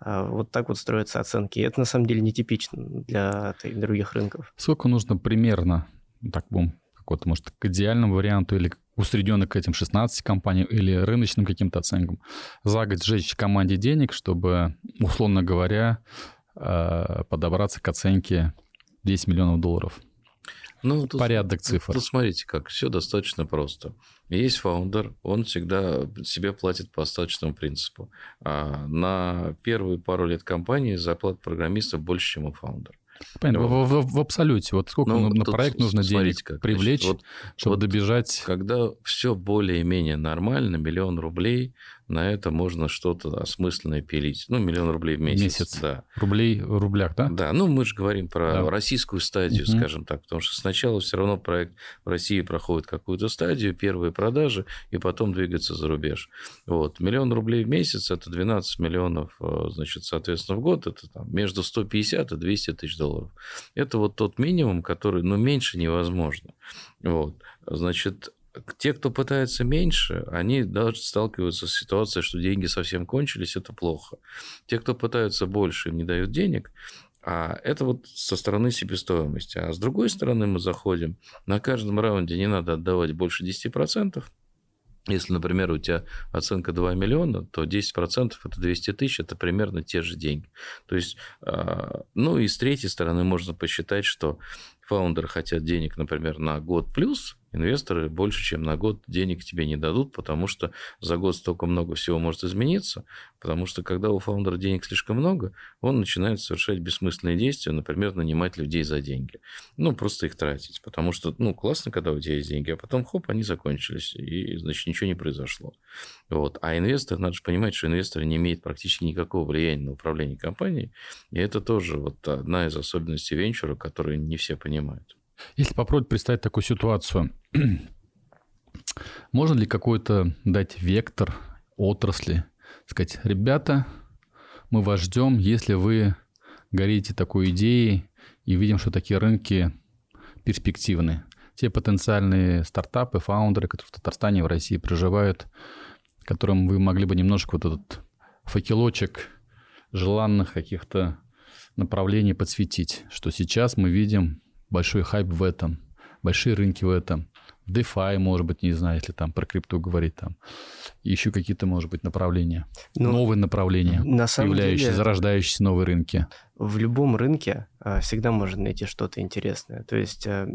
Вот так вот строятся оценки. И это на самом деле нетипично для других рынков. Сколько нужно примерно, так будем какой-то, может, к идеальному варианту или усредненно к этим 16 компаниям или рыночным каким-то оценкам, за год сжечь команде денег, чтобы, условно говоря, э, подобраться к оценке 10 миллионов долларов? Ну, тут, Порядок цифр. Тут смотрите, как все достаточно просто. Есть фаундер, он всегда себе платит по остаточному принципу. А на первые пару лет компании зарплата программиста больше, чем у фаундера. Понятно. В, в, в абсолюте. Вот сколько ну, на проект нужно денег как, привлечь, значит, вот, чтобы вот добежать... Когда все более-менее нормально, миллион рублей – на это можно что-то осмысленное пилить. Ну, миллион рублей в месяц. Месяц. Да. Рублей в рублях, да? Да, ну мы же говорим про да. российскую стадию, угу. скажем так, потому что сначала все равно проект в России проходит какую-то стадию, первые продажи, и потом двигается за рубеж. Вот. Миллион рублей в месяц – это 12 миллионов, э, значит, соответственно, в год, это там между 150 и 200 тысяч долларов. Это вот тот минимум, который, ну, меньше невозможно. Вот. Значит, те, кто пытается меньше, они даже сталкиваются с ситуацией, что деньги совсем кончились, это плохо. Те, кто пытаются больше, им не дают денег, а это вот со стороны себестоимости. А с другой стороны мы заходим, на каждом раунде не надо отдавать больше 10%, если, например, у тебя оценка 2 миллиона, то 10% это 200 тысяч, это примерно те же деньги. То есть, а, ну и с третьей стороны можно посчитать, что фаундеры хотят денег, например, на год плюс, инвесторы больше, чем на год денег тебе не дадут, потому что за год столько много всего может измениться, потому что когда у фаундера денег слишком много, он начинает совершать бессмысленные действия, например, нанимать людей за деньги. Ну, просто их тратить, потому что, ну, классно, когда у тебя есть деньги, а потом, хоп, они закончились, и, значит, ничего не произошло. Вот. А инвестор, надо же понимать, что инвестор не имеет практически никакого влияния на управление компанией, и это тоже вот одна из особенностей венчура, которую не все понимают. Если попробовать представить такую ситуацию, можно ли какой-то дать вектор отрасли, сказать, ребята, мы вас ждем, если вы горите такой идеей и видим, что такие рынки перспективны. Те потенциальные стартапы, фаундеры, которые в Татарстане, в России проживают, которым вы могли бы немножко вот этот факелочек желанных каких-то направлений подсветить, что сейчас мы видим большой хайп в этом, большие рынки в этом. DeFi, может быть, не знаю, если там про крипту говорить, там еще какие-то, может быть, направления, ну, новые направления, на самом появляющиеся, деле, зарождающиеся новые рынки. В любом рынке а, всегда можно найти что-то интересное. То есть а,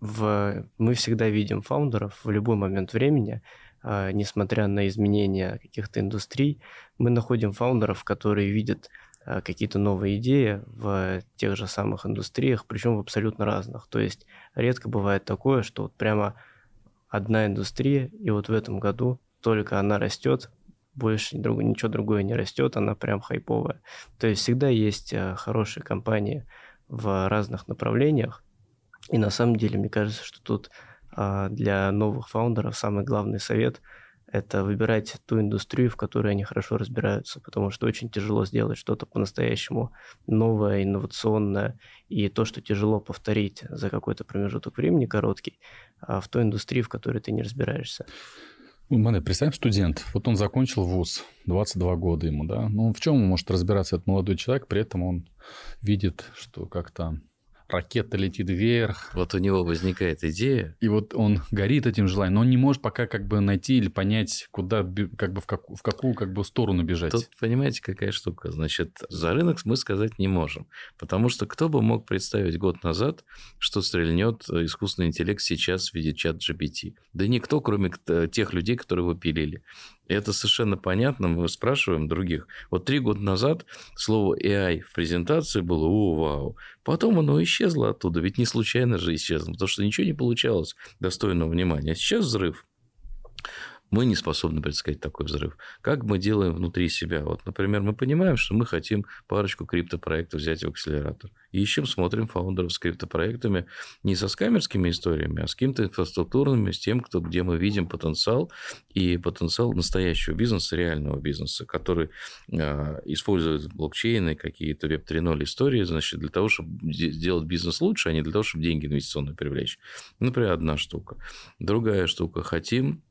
в, мы всегда видим фаундеров в любой момент времени, а, несмотря на изменения каких-то индустрий, мы находим фаундеров, которые видят какие-то новые идеи в тех же самых индустриях, причем в абсолютно разных. То есть редко бывает такое, что вот прямо одна индустрия, и вот в этом году только она растет, больше друг, ничего другое не растет, она прям хайповая. То есть всегда есть э, хорошие компании в разных направлениях, и на самом деле мне кажется, что тут а, для новых фаундеров самый главный совет – это выбирать ту индустрию, в которой они хорошо разбираются, потому что очень тяжело сделать что-то по-настоящему новое, инновационное, и то, что тяжело повторить за какой-то промежуток времени короткий, а в той индустрии, в которой ты не разбираешься. Ну, Мане, представь, студент, вот он закончил вуз, 22 года ему, да, ну в чем может разбираться этот молодой человек, при этом он видит, что как-то ракета летит вверх. Вот у него возникает идея. И вот он горит этим желанием, но он не может пока как бы найти или понять, куда, как бы в, как, в какую как бы сторону бежать. Тут понимаете, какая штука? Значит, за рынок мы сказать не можем. Потому что кто бы мог представить год назад, что стрельнет искусственный интеллект сейчас в виде чат GPT? Да никто, кроме тех людей, которые его пилили. Это совершенно понятно. Мы спрашиваем других. Вот три года назад слово AI в презентации было «О, вау». Потом оно исчезло оттуда. Ведь не случайно же исчезло, потому что ничего не получалось достойного внимания. А сейчас взрыв мы не способны предсказать такой взрыв. Как мы делаем внутри себя? Вот, например, мы понимаем, что мы хотим парочку криптопроектов взять в акселератор. Ищем, смотрим фаундеров с криптопроектами не со скамерскими историями, а с какими-то инфраструктурными, с тем, кто, где мы видим потенциал и потенциал настоящего бизнеса, реального бизнеса, который э, использует блокчейны, какие-то веб 3.0 истории, значит, для того, чтобы сделать бизнес лучше, а не для того, чтобы деньги инвестиционные привлечь. Например, одна штука. Другая штука. Хотим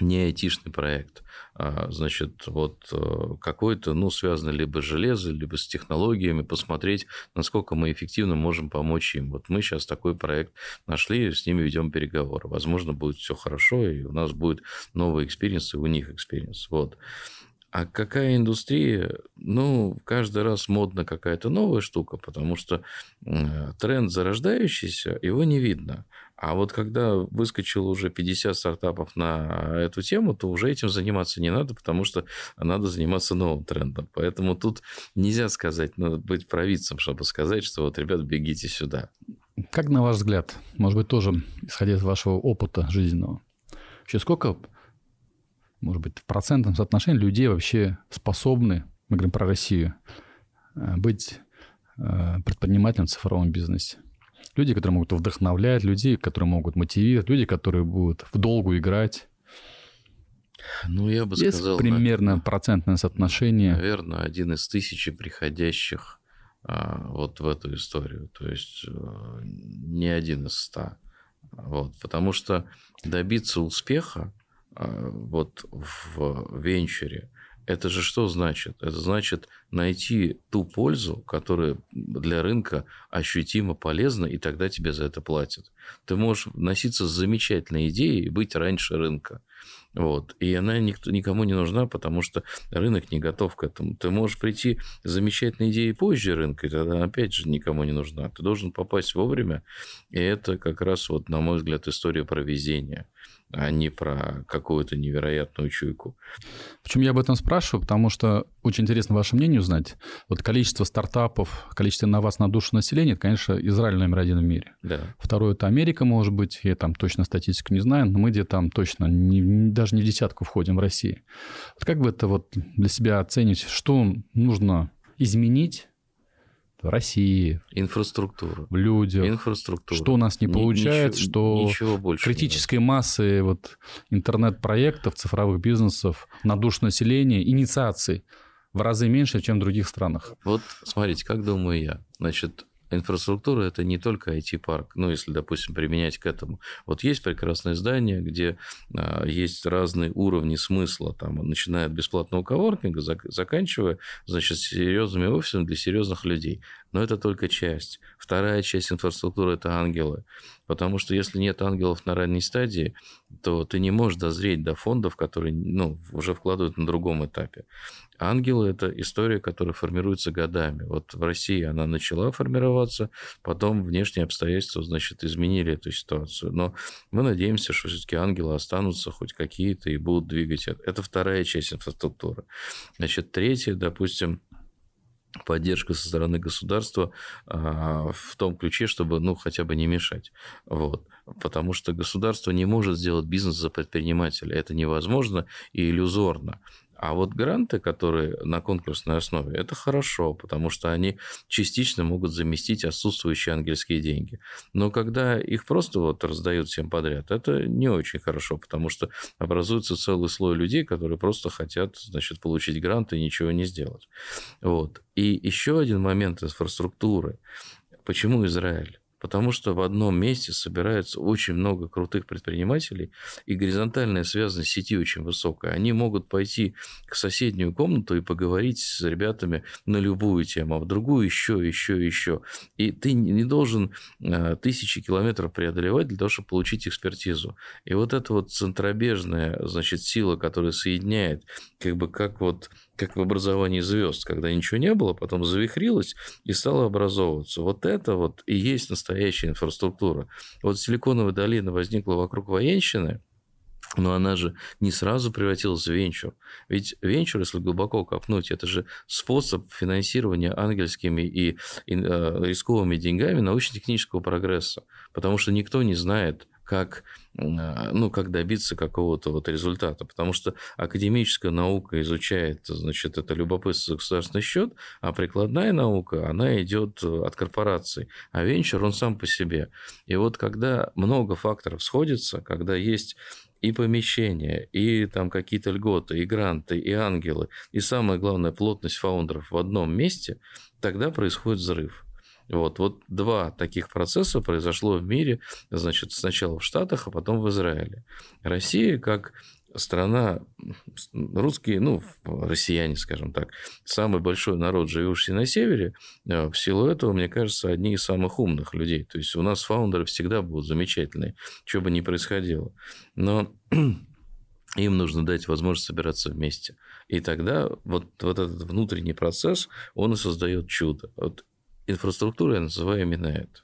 не айтишный проект, а, значит, вот э, какой-то, ну, связанный либо с железом, либо с технологиями, посмотреть, насколько мы эффективно можем помочь им. Вот мы сейчас такой проект нашли, с ними ведем переговоры. Возможно, будет все хорошо, и у нас будет новый experience, и у них experience. Вот. А какая индустрия? Ну, каждый раз модна какая-то новая штука, потому что тренд зарождающийся, его не видно. А вот когда выскочило уже 50 стартапов на эту тему, то уже этим заниматься не надо, потому что надо заниматься новым трендом. Поэтому тут нельзя сказать, надо быть провидцем, чтобы сказать, что вот, ребят, бегите сюда. Как на ваш взгляд, может быть, тоже исходя из вашего опыта жизненного, вообще сколько, может быть, в процентном соотношении людей вообще способны, мы говорим про Россию, э, быть э, предпринимателем в цифровом бизнесе? Люди, которые могут вдохновлять, люди, которые могут мотивировать, люди, которые будут в долгу играть. Ну, я бы Есть сказал... примерно процентное соотношение. Наверное, один из тысячи приходящих а, вот в эту историю. То есть а, не один из ста. Вот, потому что добиться успеха вот в венчуре, это же что значит? Это значит найти ту пользу, которая для рынка ощутимо полезна, и тогда тебе за это платят. Ты можешь носиться с замечательной идеей и быть раньше рынка. Вот. И она никто, никому не нужна, потому что рынок не готов к этому. Ты можешь прийти с замечательной идеей позже рынка, и тогда опять же никому не нужна. Ты должен попасть вовремя, и это как раз, вот, на мой взгляд, история про везение а не про какую-то невероятную чуйку. Почему я об этом спрашиваю? Потому что очень интересно ваше мнение узнать. Вот количество стартапов, количество инноваций на душу населения, это, конечно, Израиль номер один в мире. Да. Второе – это Америка, может быть. Я там точно статистику не знаю, но мы где-то там точно не, даже не в десятку входим в России. Вот как вы это вот для себя оцените? Что нужно изменить в России, инфраструктура, в людях, инфраструктура. Что у нас не получается, ничего, что ничего больше критической массы вот интернет-проектов, цифровых бизнесов, на душу населения, инициаций в разы меньше, чем в других странах. Вот смотрите, как думаю я. Значит, инфраструктура – это не только IT-парк, ну, если, допустим, применять к этому. Вот есть прекрасное здание, где а, есть разные уровни смысла, там, начиная от бесплатного коворкинга, зак- заканчивая, значит, серьезными офисами для серьезных людей. Но это только часть. Вторая часть инфраструктуры – это ангелы. Потому что если нет ангелов на ранней стадии, то ты не можешь дозреть до фондов, которые ну, уже вкладывают на другом этапе. Ангелы – это история, которая формируется годами. Вот в России она начала формироваться, потом внешние обстоятельства, значит, изменили эту ситуацию. Но мы надеемся, что все-таки ангелы останутся хоть какие-то и будут двигать это. Вторая часть инфраструктуры. Значит, третья, допустим, поддержка со стороны государства а, в том ключе, чтобы, ну, хотя бы не мешать. Вот. Потому что государство не может сделать бизнес за предпринимателя. Это невозможно и иллюзорно. А вот гранты, которые на конкурсной основе, это хорошо, потому что они частично могут заместить отсутствующие ангельские деньги. Но когда их просто вот раздают всем подряд, это не очень хорошо, потому что образуется целый слой людей, которые просто хотят значит, получить грант и ничего не сделать. Вот. И еще один момент инфраструктуры. Почему Израиль? Потому что в одном месте собирается очень много крутых предпринимателей, и горизонтальная связанность сети очень высокая. Они могут пойти к соседнюю комнату и поговорить с ребятами на любую тему, а в другую еще, еще, еще. И ты не должен э, тысячи километров преодолевать для того, чтобы получить экспертизу. И вот эта вот центробежная, значит, сила, которая соединяет, как бы как вот как в образовании звезд, когда ничего не было, потом завихрилось и стало образовываться. Вот это вот и есть настоящая инфраструктура. Вот Силиконовая долина возникла вокруг военщины, но она же не сразу превратилась в венчур. Ведь венчур, если глубоко копнуть, это же способ финансирования ангельскими и э, рисковыми деньгами научно-технического прогресса. Потому что никто не знает, как, а, ну, как добиться какого-то вот результата. Потому что академическая наука изучает, значит, это любопытство за государственный счет, а прикладная наука, она идет от корпораций. А венчур, он сам по себе. И вот когда много факторов сходится, когда есть и помещения, и там какие-то льготы, и гранты, и ангелы, и самое главное, плотность фаундеров в одном месте, тогда происходит взрыв. Вот, вот два таких процесса произошло в мире, значит, сначала в Штатах, а потом в Израиле. Россия, как страна, русские, ну, россияне, скажем так, самый большой народ, живущий на севере, э, в силу этого, мне кажется, одни из самых умных людей. То есть у нас фаундеры всегда будут замечательные, что бы ни происходило. Но им нужно дать возможность собираться вместе. И тогда вот, вот этот внутренний процесс, он и создает чудо. Вот инфраструктуру я называю именно это.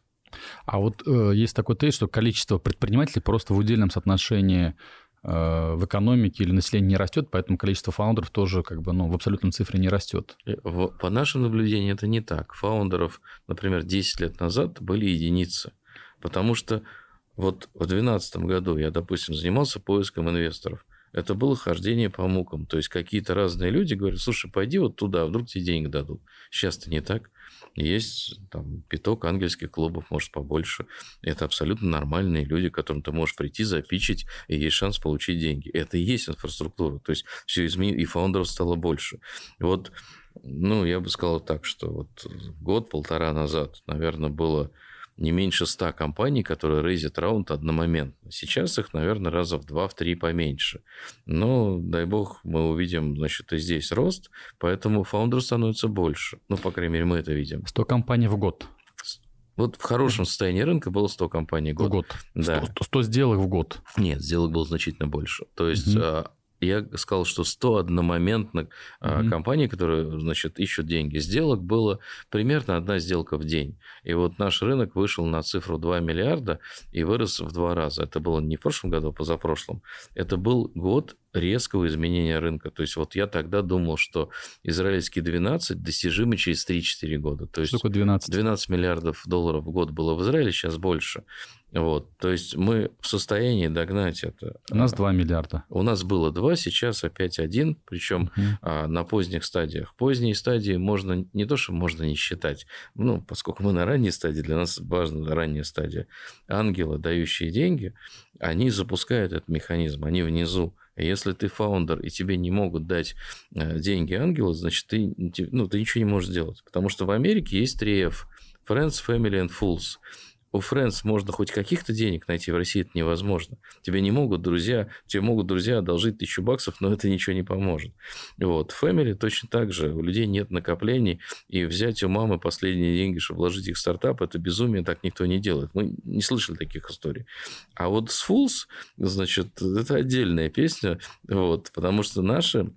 А вот э, есть такой тезис, что количество предпринимателей просто в удельном соотношении э, в экономике или население не растет, поэтому количество фаундеров тоже как бы ну, в абсолютном цифре не растет. По нашим наблюдениям это не так. Фаундеров, например, 10 лет назад были единицы, потому что вот в 2012 году я, допустим, занимался поиском инвесторов. Это было хождение по мукам. То есть какие-то разные люди говорят, слушай, пойди вот туда, вдруг тебе денег дадут. Сейчас-то не так. Есть там пяток ангельских клубов, может, побольше. Это абсолютно нормальные люди, к которым ты можешь прийти, запичить, и есть шанс получить деньги. Это и есть инфраструктура. То есть все изменилось, и фаундеров стало больше. Вот, ну, я бы сказал так, что вот год-полтора назад, наверное, было не меньше 100 компаний, которые рейзят раунд одномоментно. Сейчас их, наверное, раза в 2-3 поменьше. Но, дай бог, мы увидим, значит, и здесь рост, поэтому фаундеров становится больше. Ну, по крайней мере, мы это видим. 100 компаний в год. Вот в хорошем состоянии рынка было 100 компаний в год. В год. Да. 100, 100 сделок в год. Нет, сделок было значительно больше. То есть угу я сказал, что 100 одномоментных mm-hmm. компаний, которые, значит, ищут деньги. Сделок было примерно одна сделка в день. И вот наш рынок вышел на цифру 2 миллиарда и вырос в два раза. Это было не в прошлом году, а позапрошлом. Это был год резкого изменения рынка. То есть вот я тогда думал, что израильский 12 достижимы через 3-4 года. То есть такое 12? 12 миллиардов долларов в год было в Израиле, сейчас больше. Вот, то есть мы в состоянии догнать это. У нас 2 миллиарда. У нас было 2, сейчас опять 1, причем угу. на поздних стадиях. Поздние стадии можно не то, что можно не считать, ну, поскольку мы на ранней стадии, для нас важна ранняя стадия. Ангелы, дающие деньги, они запускают этот механизм, они внизу. Если ты фаундер, и тебе не могут дать э, деньги ангела, значит, ты, ну, ты ничего не можешь сделать. Потому что в Америке есть 3F – Friends, Family and Fools у Friends можно хоть каких-то денег найти, в России это невозможно. Тебе не могут друзья, тебе могут друзья одолжить тысячу баксов, но это ничего не поможет. Вот. Family точно так же. У людей нет накоплений, и взять у мамы последние деньги, чтобы вложить их в стартап, это безумие, так никто не делает. Мы не слышали таких историй. А вот с Fools, значит, это отдельная песня, вот, потому что наши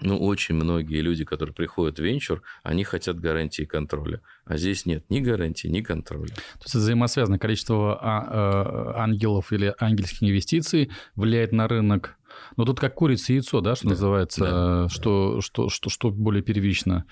ну, очень многие люди, которые приходят в венчур, они хотят гарантии контроля. А здесь нет ни гарантии, ни контроля. То есть это взаимосвязано. Количество а, э, ангелов или ангельских инвестиций влияет на рынок но тут как курица и яйцо, да, что да, называется, да, что, Что, что, что более первично.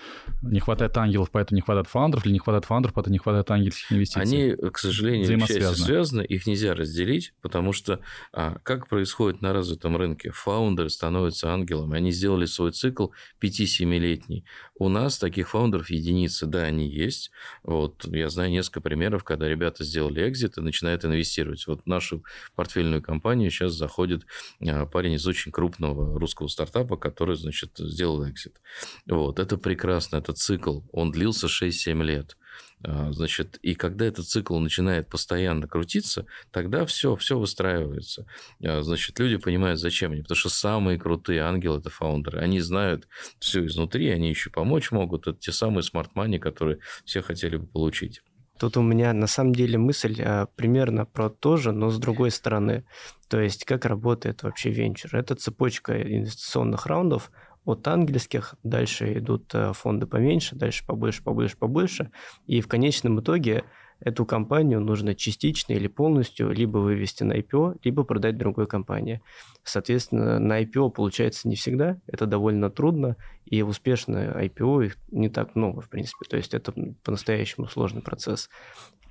Не хватает ангелов, поэтому не хватает фаундеров, или не хватает фаундеров, поэтому не хватает ангельских инвестиций. Они, к сожалению, связаны. связаны, их нельзя разделить, потому что а, как происходит на развитом рынке? Фаундеры становятся ангелами, они сделали свой цикл 5-7-летний. У нас таких фаундеров единицы, да, они есть. Вот, я знаю несколько примеров, когда ребята сделали экзит и начинают инвестировать. Вот в нашу портфельную компанию сейчас заходит а, парень из очень крупного русского стартапа, который, значит, сделал экзит. Вот, это прекрасно, это цикл, он длился 6-7 лет. А, значит, и когда этот цикл начинает постоянно крутиться, тогда все, все выстраивается. А, значит, люди понимают, зачем они. Потому что самые крутые ангелы – это фаундеры. Они знают все изнутри, они еще помочь могут. Это те самые смарт-мани, которые все хотели бы получить. Тут у меня на самом деле мысль а, примерно про то же, но с другой стороны. То есть как работает вообще венчур? Это цепочка инвестиционных раундов от ангельских, дальше идут э, фонды поменьше, дальше побольше, побольше, побольше. И в конечном итоге эту компанию нужно частично или полностью либо вывести на IPO, либо продать другой компании. Соответственно, на IPO получается не всегда, это довольно трудно, и успешные IPO их не так много, в принципе. То есть это по-настоящему сложный процесс.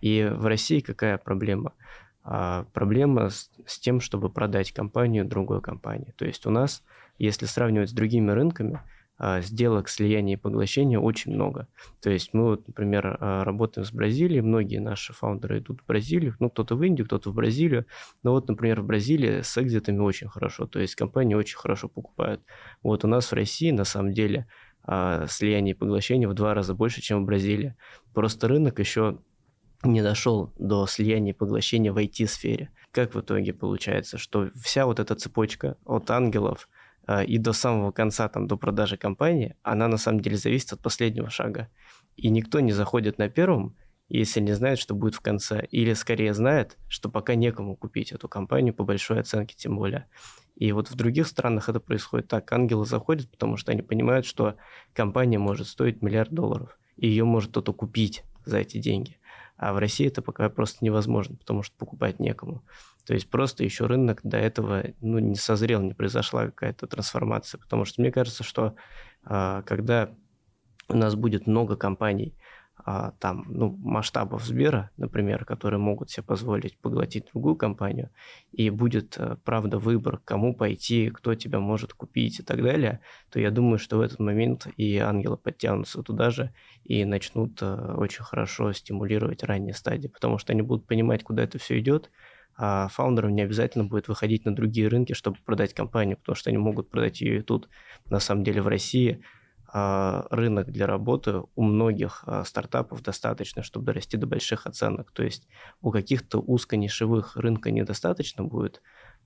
И в России какая проблема? А проблема с, с тем, чтобы продать компанию другой компании. То есть у нас, если сравнивать с другими рынками, сделок слияния и поглощения очень много. То есть мы, вот, например, а, работаем с Бразилией, многие наши фаундеры идут в Бразилию, ну, кто-то в Индию, кто-то в Бразилию. Но вот, например, в Бразилии с экзитами очень хорошо, то есть компании очень хорошо покупают. Вот у нас в России, на самом деле, а, слияние и поглощение в два раза больше, чем в Бразилии. Просто рынок еще не дошел до слияния и поглощения в IT-сфере. Как в итоге получается, что вся вот эта цепочка от ангелов и до самого конца, там, до продажи компании, она на самом деле зависит от последнего шага. И никто не заходит на первом, если не знает, что будет в конце. Или скорее знает, что пока некому купить эту компанию по большой оценке тем более. И вот в других странах это происходит так. Ангелы заходят, потому что они понимают, что компания может стоить миллиард долларов. И ее может кто-то купить за эти деньги. А в России это пока просто невозможно, потому что покупать некому. То есть просто еще рынок до этого ну, не созрел, не произошла какая-то трансформация. Потому что мне кажется, что э, когда у нас будет много компаний, а, там, ну, масштабов Сбера, например, которые могут себе позволить поглотить другую компанию, и будет, э, правда, выбор, кому пойти, кто тебя может купить и так далее, то я думаю, что в этот момент и ангелы подтянутся туда же и начнут э, очень хорошо стимулировать ранние стадии, потому что они будут понимать, куда это все идет, а фаундерам не обязательно будет выходить на другие рынки, чтобы продать компанию, потому что они могут продать ее и тут, на самом деле, в России – а, рынок для работы у многих а, стартапов достаточно, чтобы дорасти до больших оценок. То есть у каких-то узконишевых рынка недостаточно будет,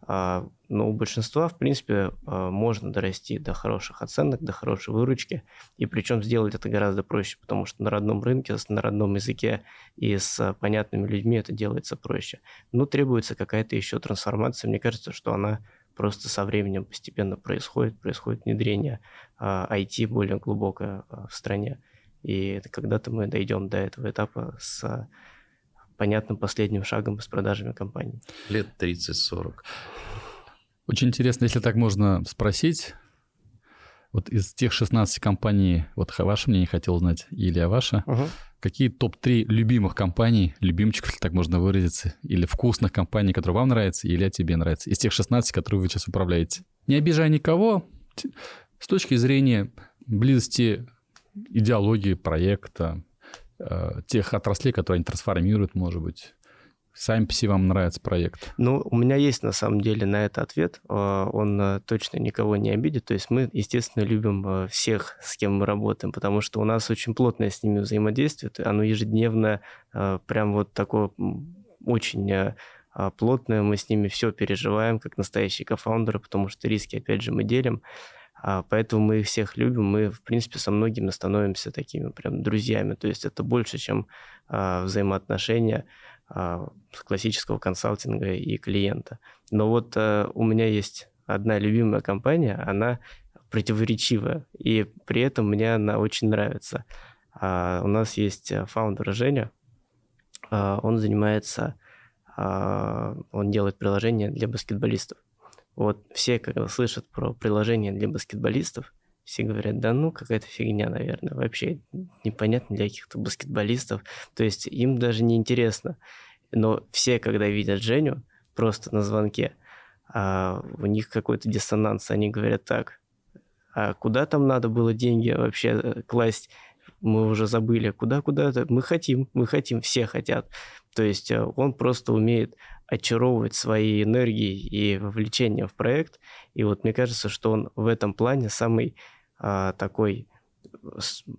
но у большинства, в принципе, можно дорасти до хороших оценок, до хорошей выручки. И причем сделать это гораздо проще, потому что на родном рынке, на родном языке и с понятными людьми это делается проще. Но требуется какая-то еще трансформация. Мне кажется, что она просто со временем постепенно происходит, происходит внедрение IT а, более глубокое а, в стране. И когда-то мы дойдем до этого этапа с понятным последним шагом с продажами компании. Лет 30-40. Очень интересно, если так можно спросить, вот из тех 16 компаний, вот ваше мнение хотел узнать, или ваше, угу. какие топ-3 любимых компаний, любимчиков, если так можно выразиться, или вкусных компаний, которые вам нравятся, или а тебе нравятся, из тех 16, которые вы сейчас управляете? Не обижая никого, с точки зрения близости идеологии проекта, тех отраслей, которые они трансформируют, может быть, сами по себе вам нравится проект? Ну, у меня есть на самом деле на это ответ. Э, он э, точно никого не обидит. То есть мы, естественно, любим э, всех, с кем мы работаем, потому что у нас очень плотное с ними взаимодействие. Оно ежедневно прям вот такое очень плотное. Мы с ними все переживаем, как настоящие кофаундеры, потому что риски, опять же, мы делим. А, поэтому мы их всех любим. Мы, в принципе, со многими становимся такими прям друзьями. То есть это больше, чем а, взаимоотношения а, классического консалтинга и клиента. Но вот а, у меня есть одна любимая компания, она противоречивая, и при этом мне она очень нравится. У нас есть фаундер Женя, он занимается, он делает приложение для баскетболистов. Вот все, когда слышат про приложение для баскетболистов, все говорят, да ну, какая-то фигня, наверное, вообще непонятно для каких-то баскетболистов. То есть им даже не интересно. Но все, когда видят Женю просто на звонке, а у них какой-то диссонанс, они говорят так, а куда там надо было деньги вообще э, класть? Мы уже забыли, куда-куда-то. Мы хотим, мы хотим, все хотят. То есть э, он просто умеет очаровывать своей энергией и вовлечением в проект. И вот мне кажется, что он в этом плане самый а, такой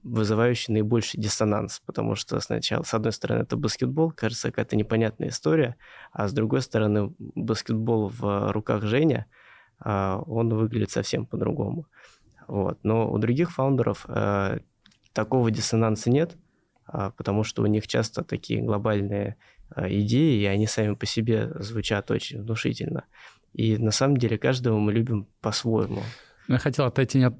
вызывающий наибольший диссонанс, потому что сначала, с одной стороны, это баскетбол, кажется, какая-то непонятная история, а с другой стороны, баскетбол в руках Женя, а, он выглядит совсем по-другому. Вот. Но у других фаундеров а, такого диссонанса нет, а, потому что у них часто такие глобальные идеи, и они сами по себе звучат очень внушительно. И на самом деле каждого мы любим по-своему. Я хотел отойти не от,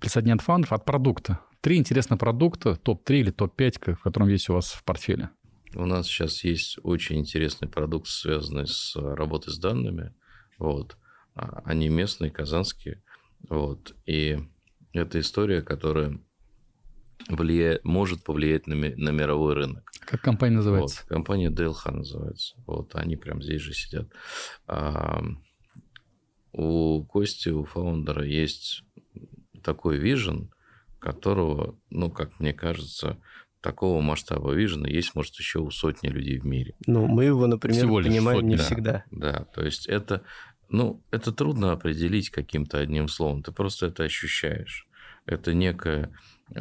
писать не от фаундеров, а от продукта. Три интересных продукта, топ-3 или топ-5, в котором есть у вас в портфеле. У нас сейчас есть очень интересный продукт, связанный с работой с данными. Вот. А, они местные, казанские. Вот. И это история, которая влияет, может повлиять на, ми, на мировой рынок. Как компания называется? Вот, компания DLH называется. Вот, они прям здесь же сидят. А, у Кости, у фаундера есть такой вижен, которого, ну, как мне кажется, такого масштаба вижена есть, может, еще у сотни людей в мире. Ну, мы его, например, Всего понимаем сотни. не да, всегда. Да, то есть это, ну, это трудно определить каким-то одним словом, ты просто это ощущаешь. Это некая Э,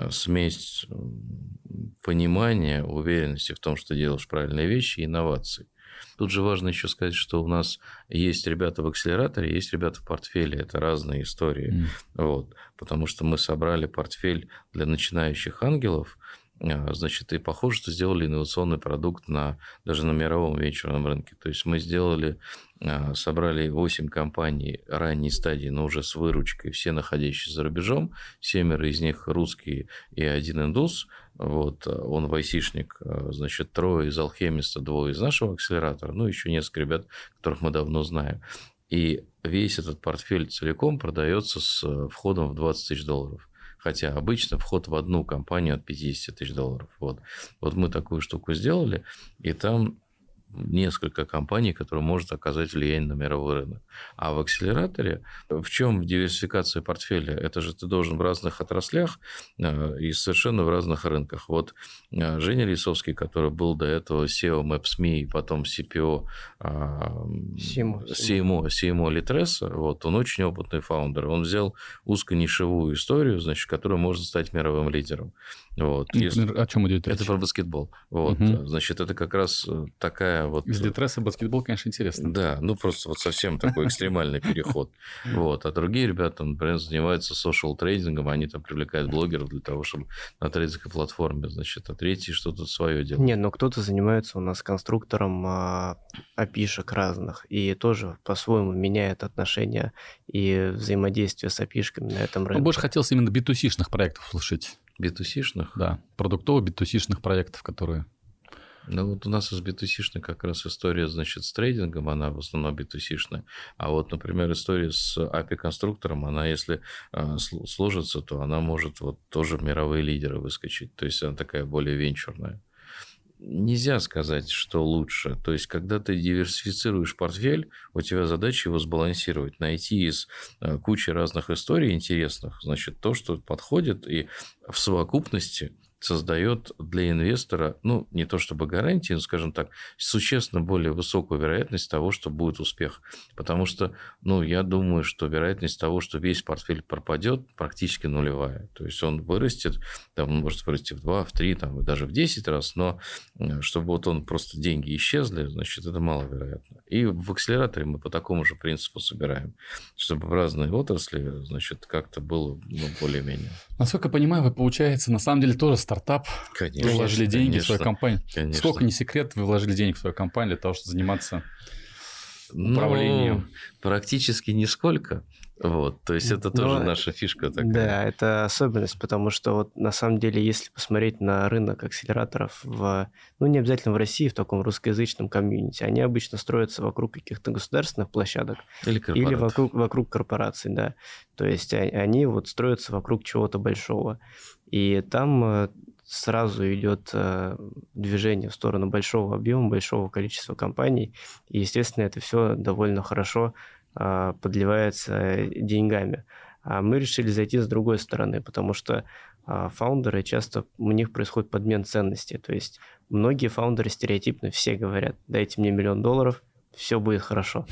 смесь понимания, уверенности в том, что делаешь правильные вещи и инноваций. Тут же важно еще сказать, что у нас есть ребята в акселераторе, есть ребята в портфеле. Это разные истории. Mm. Вот. Потому что мы собрали портфель для начинающих ангелов, значит, и похоже, что сделали инновационный продукт на, даже на мировом венчурном рынке. То есть мы сделали, а, собрали 8 компаний ранней стадии, но уже с выручкой, все находящиеся за рубежом, семеро из них русские и один индус, вот, он вайсишник, а, значит, трое из алхемиста, двое из нашего акселератора, ну, еще несколько ребят, которых мы давно знаем. И весь этот портфель целиком продается с входом в 20 тысяч долларов. Хотя обычно вход в одну компанию от 50 тысяч долларов. Вот. вот мы такую штуку сделали, и там несколько компаний, которые может оказать влияние на мировой рынок. А в акселераторе в чем диверсификация портфеля? Это же ты должен в разных отраслях э, и совершенно в разных рынках. Вот э, Женя Лисовский, который был до этого SEO Maps.me, потом CPO CMO, CMO, CMO Litres, вот, он очень опытный фаундер. Он взял узконишевую историю, значит, которую можно стать мировым лидером. Вот. Если... О чем идет речь? Это про баскетбол. Вот. Угу. Значит, это как раз э, такая вот... Из Литресса баскетбол, конечно, интересно. Да, ну просто вот совсем такой экстремальный переход. Вот. А другие ребята, например, занимаются social трейдингом, они там привлекают блогеров для того, чтобы на трейдинговой платформе, значит, а третьи что-то свое делают. Нет, но кто-то занимается у нас конструктором а, опишек разных, и тоже по-своему меняет отношения и взаимодействие с опишками на этом рынке. Ну, больше хотелось именно b проектов слушать. B2C-шных? Да, продуктово b проектов, которые... Ну, вот у нас из b как раз история, значит, с трейдингом, она в основном b А вот, например, история с API-конструктором, она, если э, сложится, то она может вот тоже мировые лидеры выскочить. То есть она такая более венчурная нельзя сказать, что лучше. То есть, когда ты диверсифицируешь портфель, у тебя задача его сбалансировать, найти из э, кучи разных историй интересных, значит, то, что подходит, и в совокупности создает для инвестора, ну, не то чтобы гарантии, но, скажем так, существенно более высокую вероятность того, что будет успех. Потому что, ну, я думаю, что вероятность того, что весь портфель пропадет, практически нулевая. То есть он вырастет, там, может вырасти в 2, в 3, там, даже в 10 раз, но э, чтобы вот он просто деньги исчезли, значит, это маловероятно. И в акселераторе мы по такому же принципу собираем, чтобы в разные отрасли, значит, как-то было ну, более-менее. Насколько я понимаю, вы, получается, на самом деле тоже стартап. Конечно. Вы вложили деньги конечно, в свою компанию. Конечно. Сколько не секрет, вы вложили денег в свою компанию для того, чтобы заниматься управлением? Ну, практически нисколько. Вот, то есть это тоже Но, наша фишка такая. Да, это особенность, потому что вот на самом деле, если посмотреть на рынок акселераторов в, ну не обязательно в России, в таком русскоязычном комьюнити, они обычно строятся вокруг каких-то государственных площадок или, или вокруг, вокруг корпораций, да. То есть они вот строятся вокруг чего-то большого. И там э, сразу идет э, движение в сторону большого объема, большого количества компаний. И, естественно, это все довольно хорошо э, подливается деньгами. А мы решили зайти с другой стороны, потому что фаундеры часто у них происходит подмен ценностей. То есть многие фаундеры стереотипно все говорят, дайте мне миллион долларов, все будет хорошо.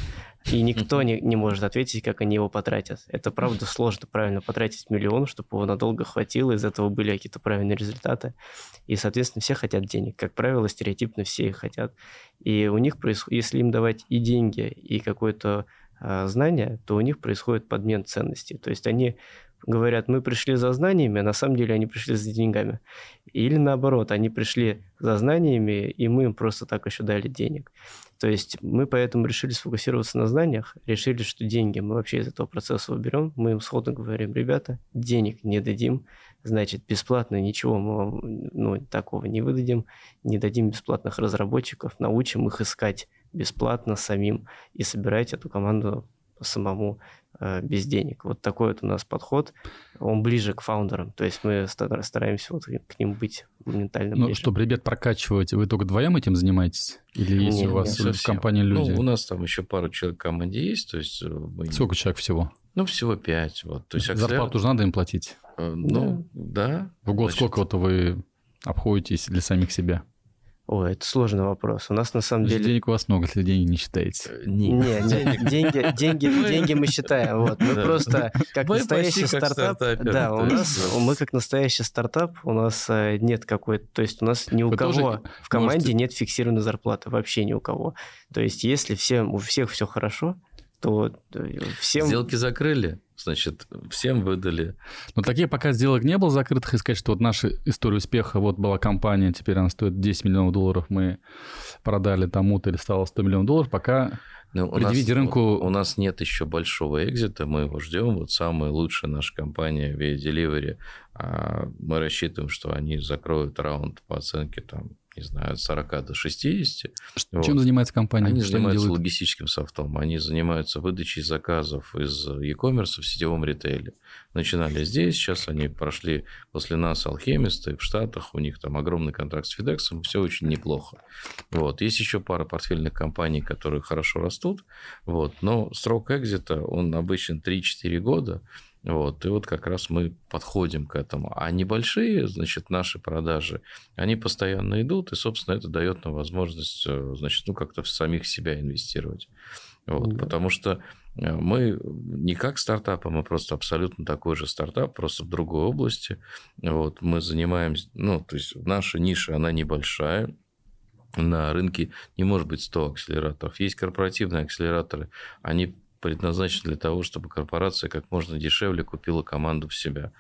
И никто не, не может ответить, как они его потратят. Это правда сложно правильно потратить миллион, чтобы его надолго хватило, из этого были какие-то правильные результаты. И, соответственно, все хотят денег. Как правило, стереотипно все их хотят. И у них происходит, если им давать и деньги, и какое-то э, знание, то у них происходит подмен ценностей. То есть они говорят, мы пришли за знаниями, а на самом деле они пришли за деньгами. Или наоборот, они пришли за знаниями, и мы им просто так еще дали денег. То есть мы поэтому решили сфокусироваться на знаниях, решили, что деньги мы вообще из этого процесса уберем. Мы им сходу говорим, ребята, денег не дадим, значит, бесплатно ничего мы вам ну, такого не выдадим, не дадим бесплатных разработчиков, научим их искать бесплатно самим и собирать эту команду самому без денег. Вот такой вот у нас подход. Он ближе к фаундерам. То есть мы стараемся вот к ним быть моментально ну, ближе. Ну, чтобы ребят прокачивать, вы только вдвоем этим занимаетесь? Или есть нет, у вас нет, в компании люди? Ну, у нас там еще пару человек в команде есть. То есть э, мы... Сколько человек всего? Ну, всего пять. Вот. То есть, Зарплату же надо им платить? Э, ну, да. да. В год Значит... сколько вот вы обходитесь для самих себя? Ой, это сложный вопрос. У нас на самом деле... Денег у вас много, если деньги не считаете. Э, нет, нет деньги, деньги, деньги мы считаем. Вот. Мы просто как настоящий стартап... Да, у нас, мы как настоящий стартап, у нас э, нет какой-то... То есть у нас ни у кого в команде нет фиксированной зарплаты. Вообще ни у кого. То есть если всем, у всех все хорошо, то всем... Сделки закрыли. Значит, всем выдали. Но таких пока сделок не было закрытых, и сказать, что вот наша история успеха, вот была компания, теперь она стоит 10 миллионов долларов, мы продали тому-то или стало 100 миллионов долларов, пока ну, предъявить рынку... У нас нет еще большого экзита, мы его ждем. Вот самая лучшая наша компания Via Delivery, а, мы рассчитываем, что они закроют раунд по оценке там не знаю, от 40 до 60. Чем вот. занимается компания? Они Что занимаются они логистическим софтом. Они занимаются выдачей заказов из e-commerce в сетевом ритейле. Начинали здесь, сейчас они прошли после нас алхемисты в Штатах, у них там огромный контракт с FedEx, все очень неплохо. Вот. Есть еще пара портфельных компаний, которые хорошо растут, вот. но срок экзита, он обычно 3-4 года, вот, и вот как раз мы подходим к этому. А небольшие, значит, наши продажи, они постоянно идут, и, собственно, это дает нам возможность, э, значит, ну, как-то в самих себя инвестировать. Вот, да. Потому что э, мы не как стартап, а мы просто абсолютно такой же стартап, просто в другой области. Вот, мы занимаемся, ну, то есть наша ниша, она небольшая, на рынке не может быть 100 акселераторов. Есть корпоративные акселераторы, они предназначен для того, чтобы корпорация как можно дешевле купила команду в себя.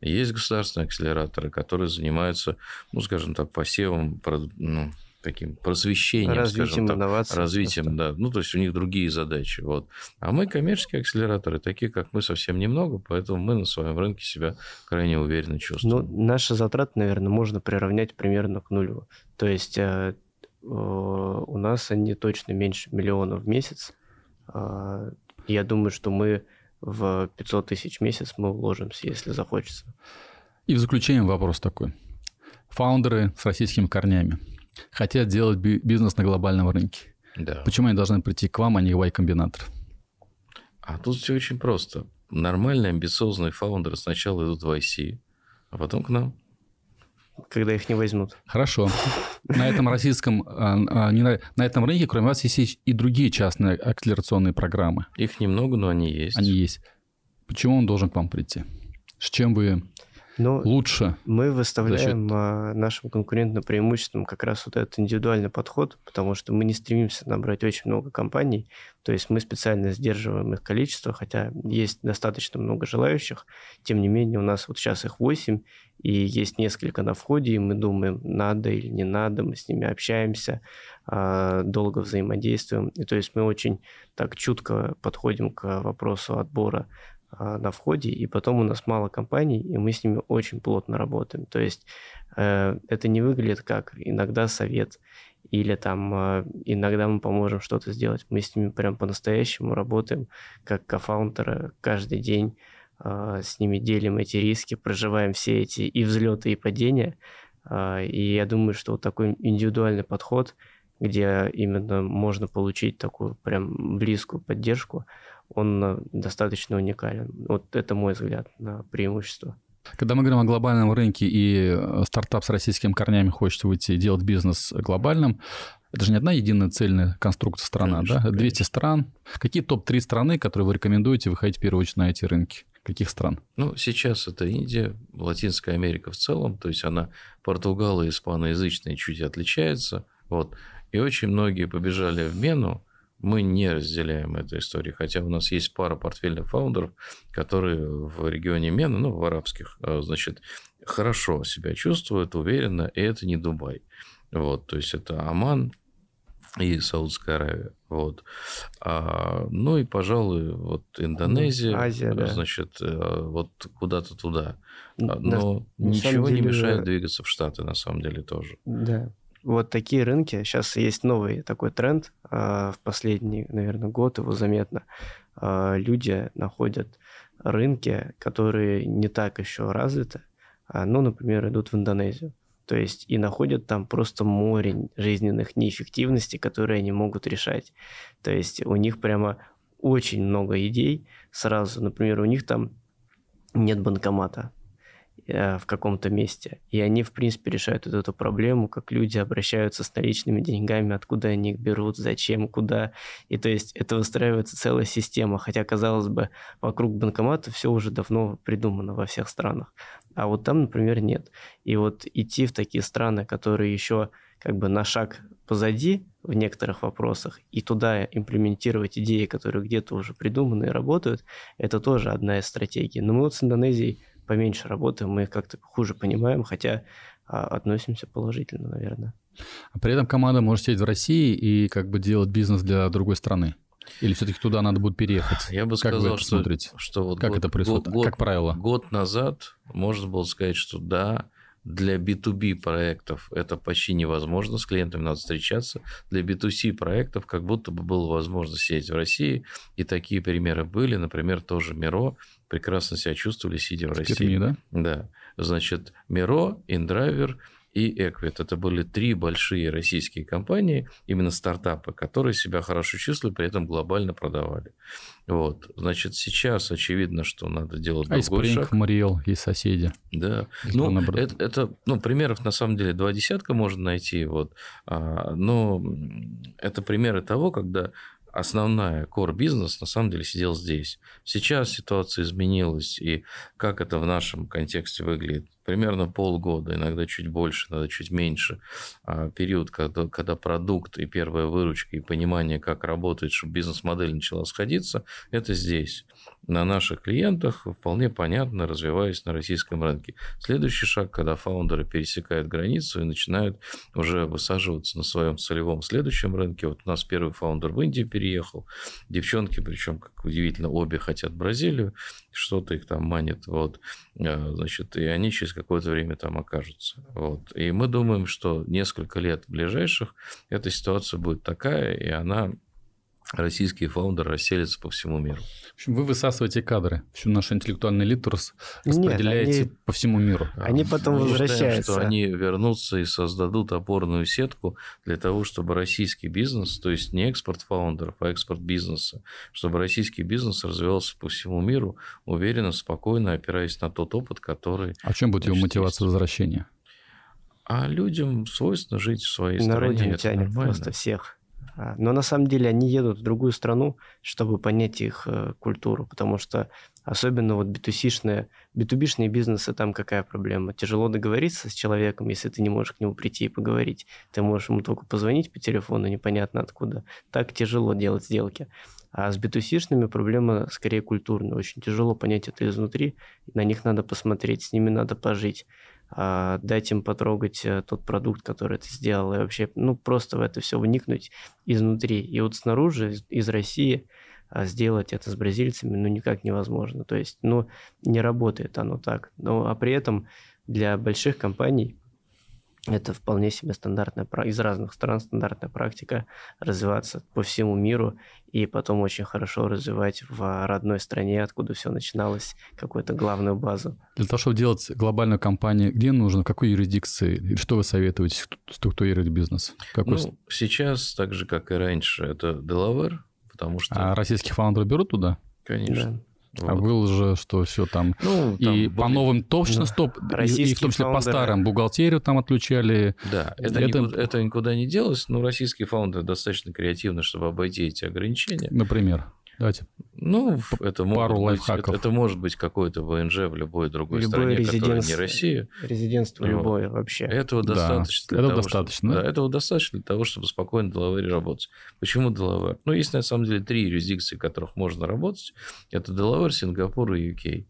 Есть государственные акселераторы, которые занимаются, ну, скажем так, посевом, ну, таким просвещением, развитием скажем так, развитием, да, ну то есть у них другие задачи, вот. А мы коммерческие акселераторы, такие как мы совсем немного, поэтому мы на своем рынке себя крайне уверенно чувствуем. Ну, наши затраты, наверное, можно приравнять примерно к нулю. То есть э, э, у нас они точно меньше миллиона в месяц. Э, я думаю, что мы в 500 тысяч в месяц мы уложимся, если захочется. И в заключение вопрос такой. Фаундеры с российскими корнями хотят делать бизнес на глобальном рынке. Да. Почему они должны прийти к вам, а не в Y-комбинатор? А тут все очень просто. Нормальные, амбициозные фаундеры сначала идут в IC, а потом к нам когда их не возьмут. Хорошо. На этом российском, а, а, не на, на этом рынке, кроме вас, есть и другие частные акселерационные программы. Их немного, но они есть. Они есть. Почему он должен к вам прийти? С чем вы но ну, лучше. Мы выставляем счет... нашим конкурентным преимуществом как раз вот этот индивидуальный подход, потому что мы не стремимся набрать очень много компаний, то есть мы специально сдерживаем их количество, хотя есть достаточно много желающих, тем не менее у нас вот сейчас их 8, и есть несколько на входе, и мы думаем, надо или не надо, мы с ними общаемся, а, долго взаимодействуем, и то есть мы очень так чутко подходим к вопросу отбора а, на входе, и потом у нас мало компаний, и мы с ними очень плотно работаем. То есть э, это не выглядит как иногда совет, или там э, иногда мы поможем что-то сделать. Мы с ними прям по-настоящему работаем, как кофаундеры, каждый день э, с ними делим эти риски, проживаем все эти и взлеты, и падения. Э, и я думаю, что вот такой индивидуальный подход, где именно можно получить такую прям близкую поддержку, он э, достаточно уникален. Вот это мой взгляд на преимущество. Когда мы говорим о глобальном рынке и э, стартап с российскими корнями хочет выйти и делать бизнес глобальным, это же не одна единая цельная конструкция страна, конечно, да? 200 конечно. стран. Какие топ-3 страны, которые вы рекомендуете выходить в первую очередь на эти рынки? Каких стран? Ну, сейчас это Индия, Латинская Америка в целом, то есть она португало- испаноязычная чуть отличается, вот. И очень многие побежали в Мену, мы не разделяем эту историю, хотя у нас есть пара портфельных фаундеров, которые в регионе Мена, ну, в арабских, а, значит, хорошо себя чувствуют, уверенно, и это не Дубай. Вот, то есть это Оман и Саудская Аравия. Вот. А, ну и, пожалуй, вот Индонезия, Азия, да. значит, э, вот куда-то туда. Но на, ничего деле... не мешает двигаться в Штаты, на самом деле, тоже. Да вот такие рынки, сейчас есть новый такой тренд, а, в последний, наверное, год его заметно, а, люди находят рынки, которые не так еще развиты, а, ну, например, идут в Индонезию. То есть и находят там просто море жизненных неэффективностей, которые они могут решать. То есть у них прямо очень много идей сразу. Например, у них там нет банкомата. Э, в каком-то месте. И они, в принципе, решают вот эту проблему, как люди обращаются с наличными деньгами, откуда они их берут, зачем, куда. И то есть это выстраивается целая система, хотя, казалось бы, вокруг банкомата все уже давно придумано во всех странах. А вот там, например, нет. И вот идти в такие страны, которые еще как бы на шаг позади в некоторых вопросах, и туда имплементировать идеи, которые где-то уже придуманы и работают, это тоже одна из стратегий. Но мы вот с Индонезией поменьше работаем, мы их как-то хуже понимаем, хотя а, относимся положительно, наверное. А при этом команда может сидеть в России и как бы делать бизнес для другой страны? Или все-таки туда надо будет переехать? Я бы как сказал, вы что, смотрите? что вот как год, это происходит, год, как правило? Год назад можно было сказать, что да, для B2B проектов это почти невозможно, с клиентами надо встречаться. Для B2C проектов как будто бы было возможно сидеть в России, и такие примеры были. Например, тоже Миро прекрасно себя чувствовали, сидя в, в России. Перми, да? Да. Значит, Миро, Индрайвер и Equit. Это были три большие российские компании, именно стартапы, которые себя хорошо чувствовали, при этом глобально продавали. Вот. Значит, сейчас очевидно, что надо делать а другой шаг. Мариэл и соседи. Да. Ну, это, это, ну, примеров на самом деле два десятка можно найти. Вот. А, но это примеры того, когда основная core бизнес на самом деле сидел здесь. Сейчас ситуация изменилась, и как это в нашем контексте выглядит? Примерно полгода, иногда чуть больше, иногда чуть меньше, а, период, когда, когда продукт и первая выручка и понимание, как работает, чтобы бизнес-модель начала сходиться, это здесь. На наших клиентах вполне понятно, развиваясь на российском рынке. Следующий шаг, когда фаундеры пересекают границу и начинают уже высаживаться на своем солевом следующем рынке. Вот у нас первый фаундер в Индию переехал. Девчонки, причем, как удивительно, обе хотят Бразилию, что-то их там манит. Вот. А, значит, и они через какое-то время там окажутся. Вот. И мы думаем, что несколько лет ближайших эта ситуация будет такая, и она российские фаундеры расселятся по всему миру. В общем, вы высасываете кадры. Всю нашу интеллектуальную элиту распределяете Нет, они, по всему миру. Они потом Мы возвращаются. Считаем, что они вернутся и создадут опорную сетку для того, чтобы российский бизнес, то есть не экспорт фаундеров, а экспорт бизнеса, чтобы российский бизнес развивался по всему миру уверенно, спокойно, опираясь на тот опыт, который... А в чем будет его мотивация возвращения? А людям свойственно жить в своей на стране. Родине тянет нормально. просто всех. А, но на самом деле они едут в другую страну, чтобы понять их э, культуру, потому что особенно вот B2C-шные, B2B-шные бизнесы, там какая проблема? Тяжело договориться с человеком, если ты не можешь к нему прийти и поговорить. Ты можешь ему только позвонить по телефону, непонятно откуда. Так тяжело делать сделки. А с B2C-шными проблема скорее культурная. Очень тяжело понять это изнутри. На них надо посмотреть, с ними надо пожить. А, дать им потрогать э, тот продукт, который ты сделал, и вообще, ну, просто в это все вникнуть изнутри. И вот снаружи, из, России, а, сделать это с бразильцами, ну, никак невозможно. То есть, ну, не работает оно так. Но, а при этом для больших компаний это вполне себе стандартная, из разных стран стандартная практика развиваться по всему миру и потом очень хорошо развивать в родной стране, откуда все начиналось, какую-то главную базу. Для того, чтобы делать глобальную компанию, где нужно, какой юрисдикции, что вы советуете структурировать бизнес? Какой... Ну, сейчас, так же, как и раньше, это Delaware, потому что... А российских фаундеров берут туда? Конечно. Да. Вот. А было же, что все там. Ну, там и были... по новым точно ну, стоп, и, и в том числе фаундеры... по старым бухгалтерию там отключали. Да, это, это... Никуда, это никуда не делось, но российские фаундеры достаточно креативны, чтобы обойти эти ограничения. Например. Давайте. Ну, это пару может лайфхаков. Быть, это, это может быть какой-то ВНЖ в любой другой любое стране, которая не Россия. Резидентство ну, любое вообще. Этого да, достаточно. Для этого того, достаточно. Чтобы, да, этого достаточно для того, чтобы спокойно Делаваре работать. Почему Делавар? Ну, есть на самом деле три юрисдикции, в которых можно работать. Это Делавар, Сингапур и UK.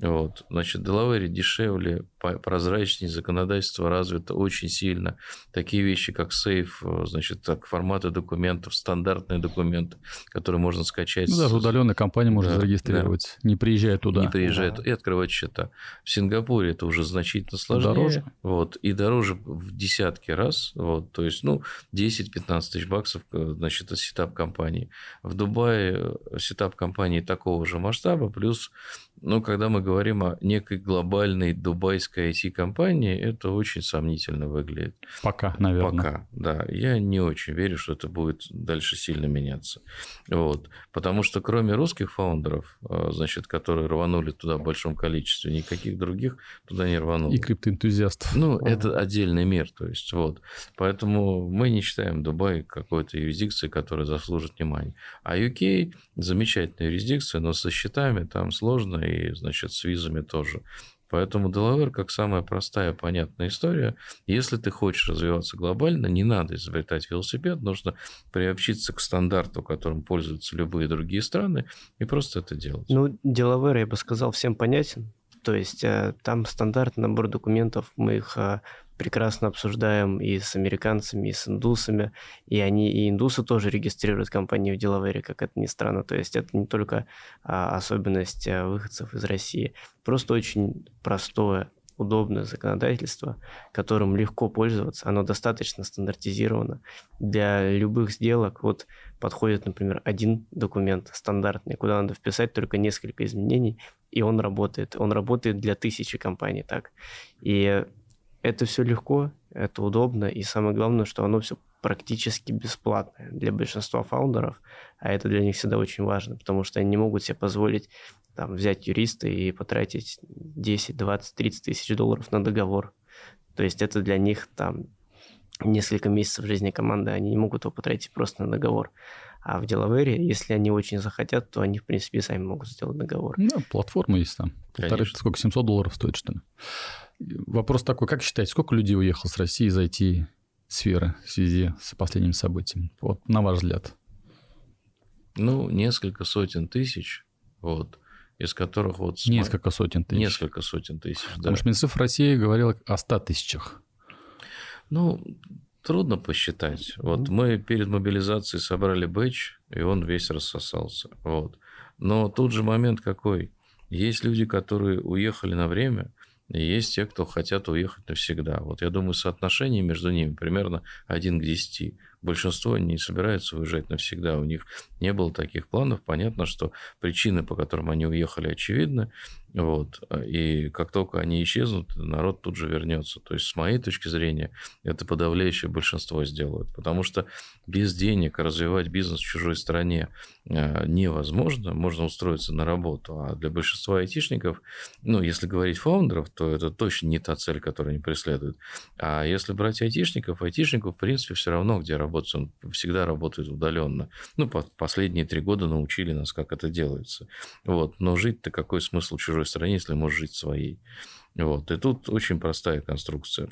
Вот. Значит, Делавере дешевле, прозрачнее, законодательство развито очень сильно. Такие вещи, как сейф, э, значит, так, форматы документов, стандартные документы, которые можно скачать. Ну, даже удаленная компания может да, зарегистрировать, да. не приезжая туда. Не приезжая да. и открывать счета. В Сингапуре это уже значительно сложнее. Дороже. Вот, и дороже в десятки раз. Вот, то есть, ну, 10-15 тысяч баксов, э, значит, это setup компании. В Дубае э, setup компании такого же масштаба, плюс но когда мы говорим о некой глобальной дубайской IT-компании, это очень сомнительно выглядит. Пока, наверное. Пока, да. Я не очень верю, что это будет дальше сильно меняться. Вот. Потому что кроме русских фаундеров, а, значит, которые рванули туда в большом количестве, никаких других туда не рвануло. И криптоэнтузиастов. Ну, это отдельный мир. То есть, вот. Поэтому мы не считаем Дубай какой-то юрисдикцией, которая заслужит внимания. А UK замечательная юрисдикция, но со счетами там сложно и, значит, с визами тоже. Поэтому Delaware как самая простая, понятная история. Если ты хочешь развиваться глобально, не надо изобретать велосипед, нужно приобщиться к стандарту, которым пользуются любые другие страны, и просто это делать. Ну, Delaware, я бы сказал, всем понятен. То есть э, там стандартный набор документов, мы их э, прекрасно обсуждаем и с американцами, и с индусами, и они, и индусы тоже регистрируют компании в Делавере, как это ни странно. То есть это не только а, особенность а, выходцев из России, просто очень простое, удобное законодательство, которым легко пользоваться, оно достаточно стандартизировано. Для любых сделок вот подходит, например, один документ стандартный, куда надо вписать только несколько изменений, и он работает. Он работает для тысячи компаний так. И это все легко, это удобно, и самое главное, что оно все практически бесплатное для большинства фаундеров, а это для них всегда очень важно, потому что они не могут себе позволить там, взять юриста и потратить 10, 20, 30 тысяч долларов на договор. То есть это для них там несколько месяцев жизни команды, они не могут его потратить просто на договор. А в Делавере, если они очень захотят, то они, в принципе, сами могут сделать договор. Да, платформа есть там. Полторы, сколько, 700 долларов стоит, что ли? Вопрос такой, как считаете, сколько людей уехало с России из IT-сферы в связи с последними событиями? Вот, на ваш взгляд. Ну, несколько сотен тысяч, вот, из которых вот... Несколько сотен тысяч. Несколько сотен тысяч, Потому да. что Минцифр России говорил о 100 тысячах. Ну, трудно посчитать. Вот мы перед мобилизацией собрали бэч, и он весь рассосался. Вот. Но тут же момент какой? Есть люди, которые уехали на время, и есть те, кто хотят уехать навсегда. Вот я думаю, соотношение между ними примерно 1 к 10. Большинство не собираются уезжать навсегда. У них не было таких планов. Понятно, что причины, по которым они уехали, очевидны. Вот. И как только они исчезнут, народ тут же вернется. То есть, с моей точки зрения, это подавляющее большинство сделают. Потому что без денег развивать бизнес в чужой стране э, невозможно. Можно устроиться на работу. А для большинства айтишников, ну, если говорить фаундеров, то это точно не та цель, которую они преследуют. А если брать айтишников, айтишников, в принципе, все равно, где работать, он всегда работает удаленно. Ну, последние три года научили нас, как это делается. Вот. Но жить-то какой смысл чужой чужой стране, если можешь жить своей. Вот. И тут очень простая конструкция.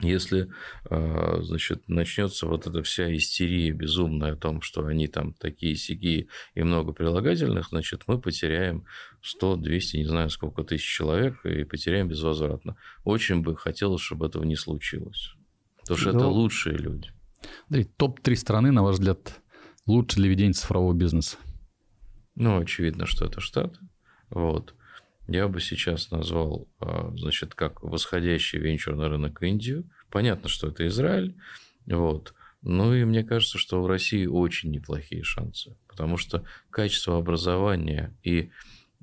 Если, а, значит, начнется вот эта вся истерия безумная о том, что они там такие сики и много прилагательных, значит, мы потеряем 100, 200, не знаю сколько тысяч человек и потеряем безвозвратно. Очень бы хотелось, чтобы этого не случилось. Потому что Но... это ну, лучшие люди. топ-3 страны, на ваш взгляд, лучше для ведения цифрового бизнеса? Ну, очевидно, что это Штаты. Вот я бы сейчас назвал, а, значит, как восходящий венчурный рынок Индию. Понятно, что это Израиль, вот. Ну и мне кажется, что в России очень неплохие шансы, потому что качество образования и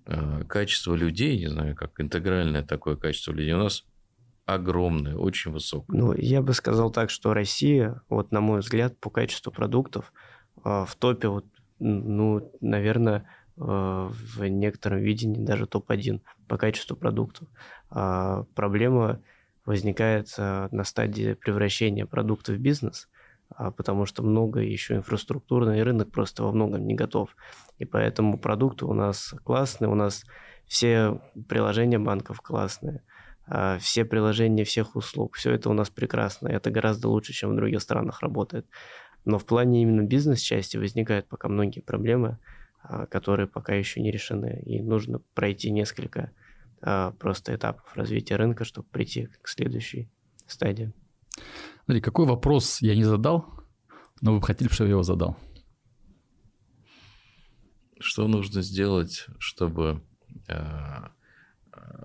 э, качество людей, не знаю, как интегральное такое качество людей у нас огромное, очень высокое. Ну, я бы сказал так, что Россия, вот на мой взгляд, по качеству продуктов э, в топе, вот, ну, наверное, в некотором видении даже топ-1 по качеству продуктов. А проблема возникает э, на стадии превращения продукта в бизнес, а, потому что много еще инфраструктурный рынок просто во многом не готов. И поэтому продукты у нас классные, у нас все приложения банков классные, а, все приложения всех услуг, все это у нас прекрасно, это гораздо лучше, чем в других странах работает. Но в плане именно бизнес-части возникают пока многие проблемы, которые пока еще не решены. И нужно пройти несколько а, просто этапов развития рынка, чтобы прийти к следующей стадии. Смотри, какой вопрос я не задал, но вы бы хотели, чтобы я его задал? Что нужно сделать, чтобы э,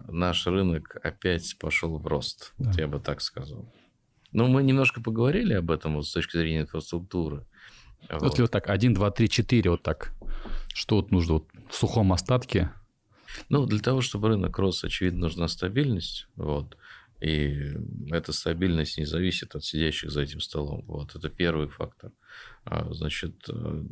наш рынок опять пошел в рост? Да. Вот я бы так сказал. Ну, мы немножко поговорили об этом вот с точки зрения инфраструктуры. Вот, вот. вот так, один, два, три, четыре, вот так. Что вот нужно вот в сухом остатке? Ну, для того, чтобы рынок рос, очевидно, нужна стабильность. Вот. И эта стабильность не зависит от сидящих за этим столом. Вот. Это первый фактор. А, значит, э,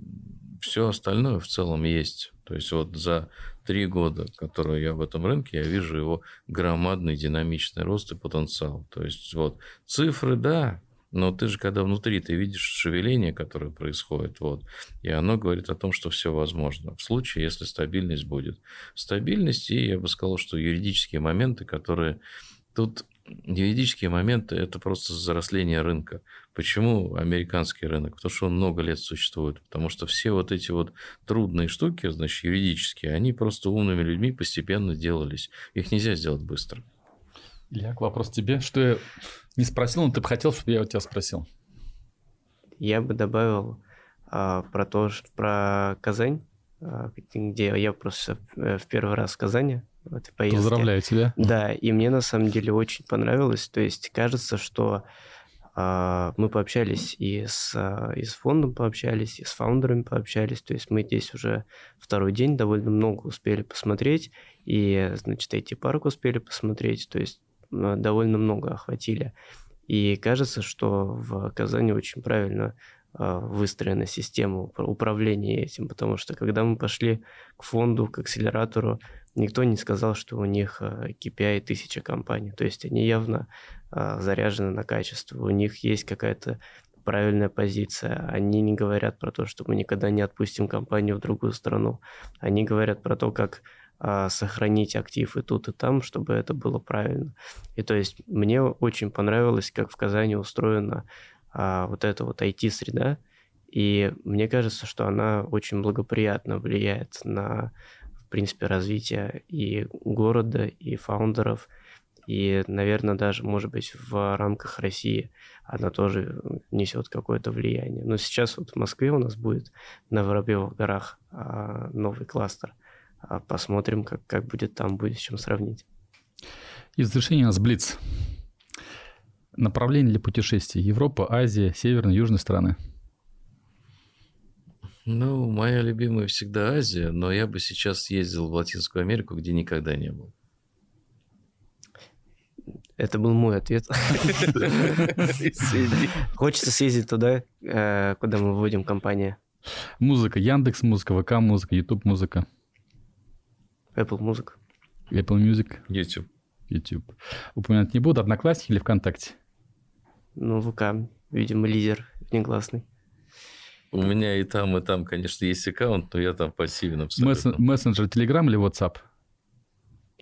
все остальное в целом есть. То есть вот за три года, которые я в этом рынке, я вижу его громадный динамичный рост и потенциал. То есть вот цифры, да, Но ты же, когда внутри, ты видишь шевеление, которое происходит, вот, и оно говорит о том, что все возможно. В случае, если стабильность будет. Стабильность и, я бы сказал, что юридические моменты, которые... Тут юридические моменты – это просто заросление рынка. Почему американский рынок? Потому что он много лет существует. Потому что все вот эти вот трудные штуки, значит, юридические, они просто умными людьми постепенно делались. Их нельзя сделать быстро. Илья, вопрос тебе. Что я не спросил, но ты бы хотел, чтобы я у тебя спросил? Я бы добавил а, про то, что, про Казань, а, где я просто в первый раз в Казани в этой поездке. Поздравляю тебя. Да, и мне на самом деле очень понравилось. То есть кажется, что а, мы пообщались и с, и с фондом пообщались, и с фаундерами пообщались. То есть мы здесь уже второй день довольно много успели посмотреть, и, значит, эти парк успели посмотреть. То есть довольно много охватили. И кажется, что в Казани очень правильно э, выстроена система управления этим, потому что когда мы пошли к фонду, к акселератору, никто не сказал, что у них KPI э, тысяча компаний. То есть они явно заряжены на качество, у них есть какая-то правильная позиция. Они не говорят про то, что мы никогда не отпустим компанию в другую страну. Они говорят про то, как а, сохранить актив и тут, и там, чтобы это было правильно. И то есть мне очень понравилось, как в Казани устроена а, вот эта вот IT-среда, и мне кажется, что она очень благоприятно влияет на, в принципе, развитие и города, и фаундеров, и, наверное, даже, может быть, в рамках России она тоже несет какое-то влияние. Но сейчас вот в Москве у нас будет на Воробьевых горах а, новый кластер. А посмотрим, как, как будет там, будет с чем сравнить. И в завершение у нас Блиц. Направление для путешествий. Европа, Азия, северные, южные страны. Ну, моя любимая всегда Азия, но я бы сейчас ездил в Латинскую Америку, где никогда не был. Это был мой ответ. Хочется съездить туда, э, куда мы вводим компания. Музыка, Яндекс музыка, ВК музыка, Ютуб музыка. Apple Music. Apple Music. YouTube. YouTube. Упоминать не буду. Одноклассники или ВКонтакте? Ну, ВК, видимо, лидер негласный. У меня и там, и там, конечно, есть аккаунт, но я там пассивен абсолютно. Мессенджер Telegram или WhatsApp?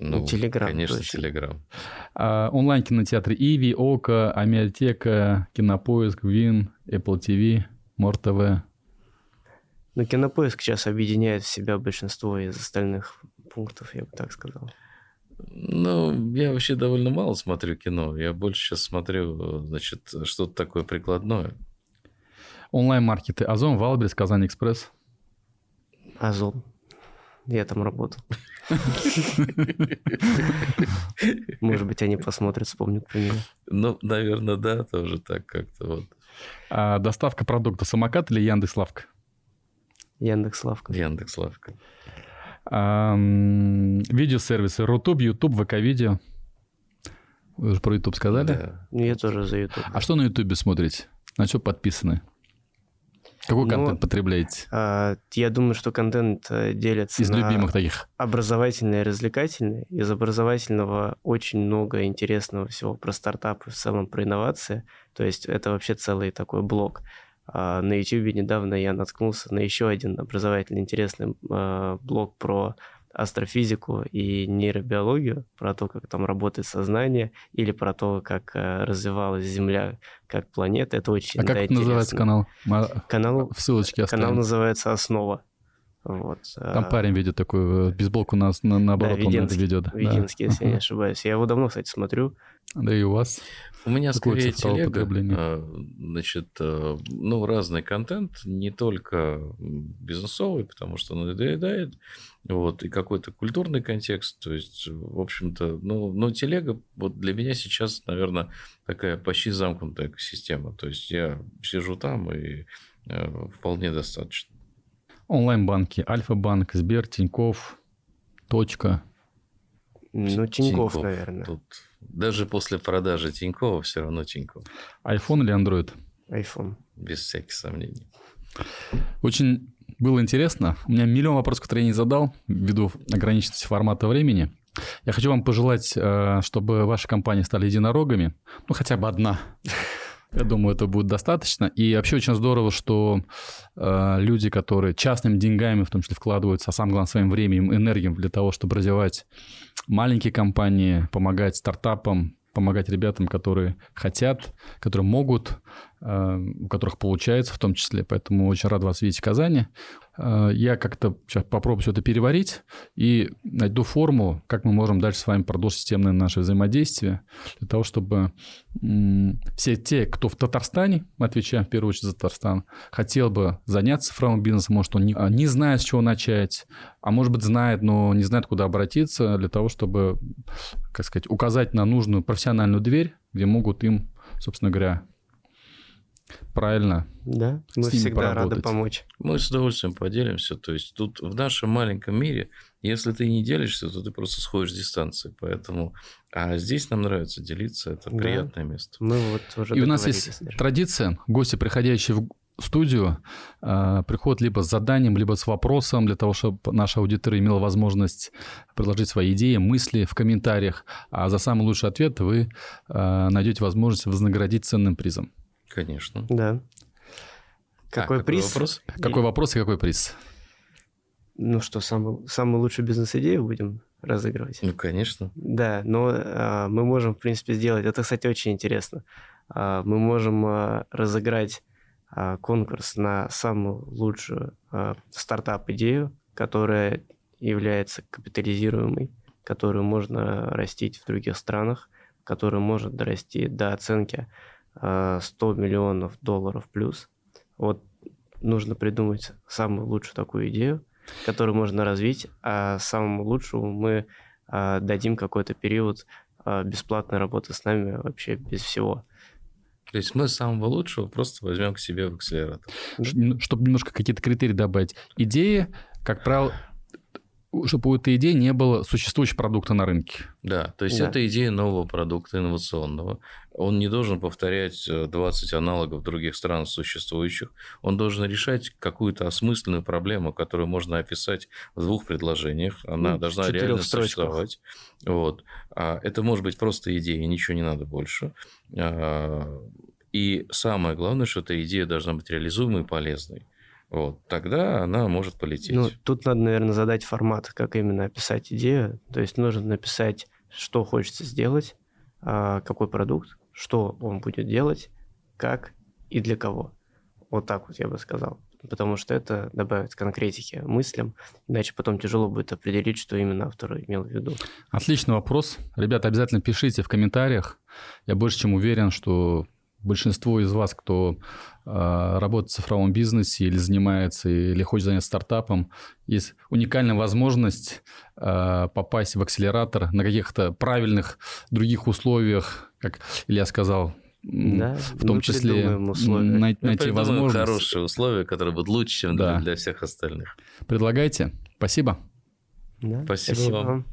Ну, Телеграм. Конечно, Телеграм. А, онлайн-кинотеатры Ivi, Okko, Амедиатека, Кинопоиск, Вин, Apple TV, more.tv. Ну, Кинопоиск сейчас объединяет в себя большинство из остальных пунктов, я бы так сказал. Ну, я вообще довольно мало смотрю кино. Я больше сейчас смотрю, значит, что-то такое прикладное. Онлайн-маркеты Ozon, Wildberries, KazanExpress. Озон. Я там работал. Может быть, они посмотрят, вспомнят про меня. Ну, наверное, да, тоже так как-то вот. А доставка продукта самокат или Яндекс.Лавка? Яндекс.Лавка. Яндекс.Лавка. Видеосервисы Рутуб, Ютуб, ВК-видео. Вы уже про Ютуб сказали? Да. Ну, я тоже за Ютуб. А что на Ютубе смотрите? На что подписаны? Какой ну, контент потребляете? А, я думаю, что контент э, делится Из на любимых таких. образовательный и развлекательный. Из образовательного очень много интересного всего про стартапы, в целом про инновации. То есть это вообще целый такой блок. А, на YouTube недавно я наткнулся на еще один образовательный интересный а, блог про астрофизику и нейробиологию, про то, как там работает сознание, или про то, как а, развивалась Земля как планета. Это очень А как интересно. называется канал? Канал, в ссылочке оставим. Канал называется «Основа». Вот. Там парень ведет такую бейсболку на, на, наоборот, да, Веденский, он ведет. Веденский, да. если я не ошибаюсь. Я его давно, кстати, смотрю. Да и у вас? У меня скорее телега, а, значит, а, ну, разный контент, не только бизнесовый, потому что он надоедает, вот, и какой-то культурный контекст, то есть, в общем-то, ну, но телега вот для меня сейчас, наверное, такая почти замкнутая экосистема, то есть я сижу там и э, вполне достаточно. Онлайн-банки, Альфа-банк, Сбер, Тиньков, Точка. Ну, Тиньков, Тиньков наверное. Тут даже после продажи Тинькова все равно Тиньков. iPhone или Android? iPhone. Без всяких сомнений. Очень было интересно. У меня миллион вопросов, которые я не задал, ввиду ограниченности формата времени. Я хочу вам пожелать, э, чтобы ваши компании стали единорогами. Ну, хотя бы одна. Я думаю, это будет достаточно. И вообще очень здорово, что э, люди, которые частными деньгами, в том числе, вкладываются, а самое главное, своим временем, энергией для того, чтобы развивать маленькие компании, помогать стартапам, помогать ребятам, которые хотят, которые могут, э, у которых получается в том числе. Поэтому очень рад вас видеть в Казани. Э, я как-то сейчас попробую все это переварить и найду формулу, как мы можем дальше с вами продолжить системное наше взаимодействие, для того, чтобы все те, кто в Татарстане, мы отвечаем в первую очередь за Татарстан, хотел бы заняться цифровым бизнесом, может, он не, а, не знает, с чего начать, а может быть, знает, но не знает, куда обратиться, для того, чтобы, как сказать, указать на нужную профессиональную дверь, где могут им, собственно говоря, правильно. Да, мы всегда поработать. рады помочь. Мы с удовольствием поделимся. То есть тут в нашем маленьком мире, если ты не делишься, то ты просто сходишь с дистанции. Поэтому, а здесь нам нравится делиться, это да. приятное место. Мы вот уже И у нас есть даже. традиция, гости, приходящие в студию, э, приходят либо с заданием, либо с вопросом, для того, чтобы наша аудитория имела возможность предложить свои идеи, мысли в комментариях. А за самый лучший ответ вы э, найдете возможность вознаградить ценным призом. Конечно. Да. Какой а, приз? Какой вопрос? Какой вопрос и какой приз? Ну что, самый, самую лучшую бизнес-идею будем разыгрывать? Ну, конечно. Да, но а, мы можем, в принципе, сделать... Это, кстати, очень интересно. А, мы можем а, разыграть а, конкурс на самую лучшую а, стартап-идею, которая является капитализируемой, которую можно растить в других странах, которая может дорасти до оценки 100 миллионов долларов плюс. Вот нужно придумать самую лучшую такую идею, которую можно развить, а самому лучшему мы а, дадим какой-то период а, бесплатной работы с нами вообще без всего. То есть мы самого лучшего просто возьмем к себе в акселератор. Чтобы немножко какие-то критерии добавить. Идея, как правило, чтобы у этой идеи не было существующего продукта на рынке. Да, то есть да. это идея нового продукта, инновационного. Он не должен повторять 20 э, аналогов других стран существующих. Он должен решать какую-то осмысленную проблему, которую можно описать в двух предложениях. Она ну, должна реально существовать. Вот. А это может быть просто идея, ничего не надо больше. А, и самое главное, что эта идея должна быть реализуемой и полезной вот, тогда она может полететь. Ну, тут надо, наверное, задать формат, как именно описать идею. То есть нужно написать, что хочется сделать, а, какой продукт, что он будет делать, как и для кого. Вот так вот я бы сказал. Потому что это добавит конкретики мыслям, иначе потом тяжело будет определить, что именно автор имел в виду. Отличный вопрос. Ребята, обязательно пишите в комментариях. Я больше чем уверен, что большинство из вас, кто э, работает в цифровом бизнесе или занимается, или хочет заняться стартапом, есть уникальная возможность э, попасть в акселератор на каких-то правильных других условиях, как Илья сказал, да, в том числе най- найти возможность. хорошие условия, которые будут лучше, чем да. для, для всех остальных. Предлагайте. Спасибо. Да, спасибо, спасибо вам.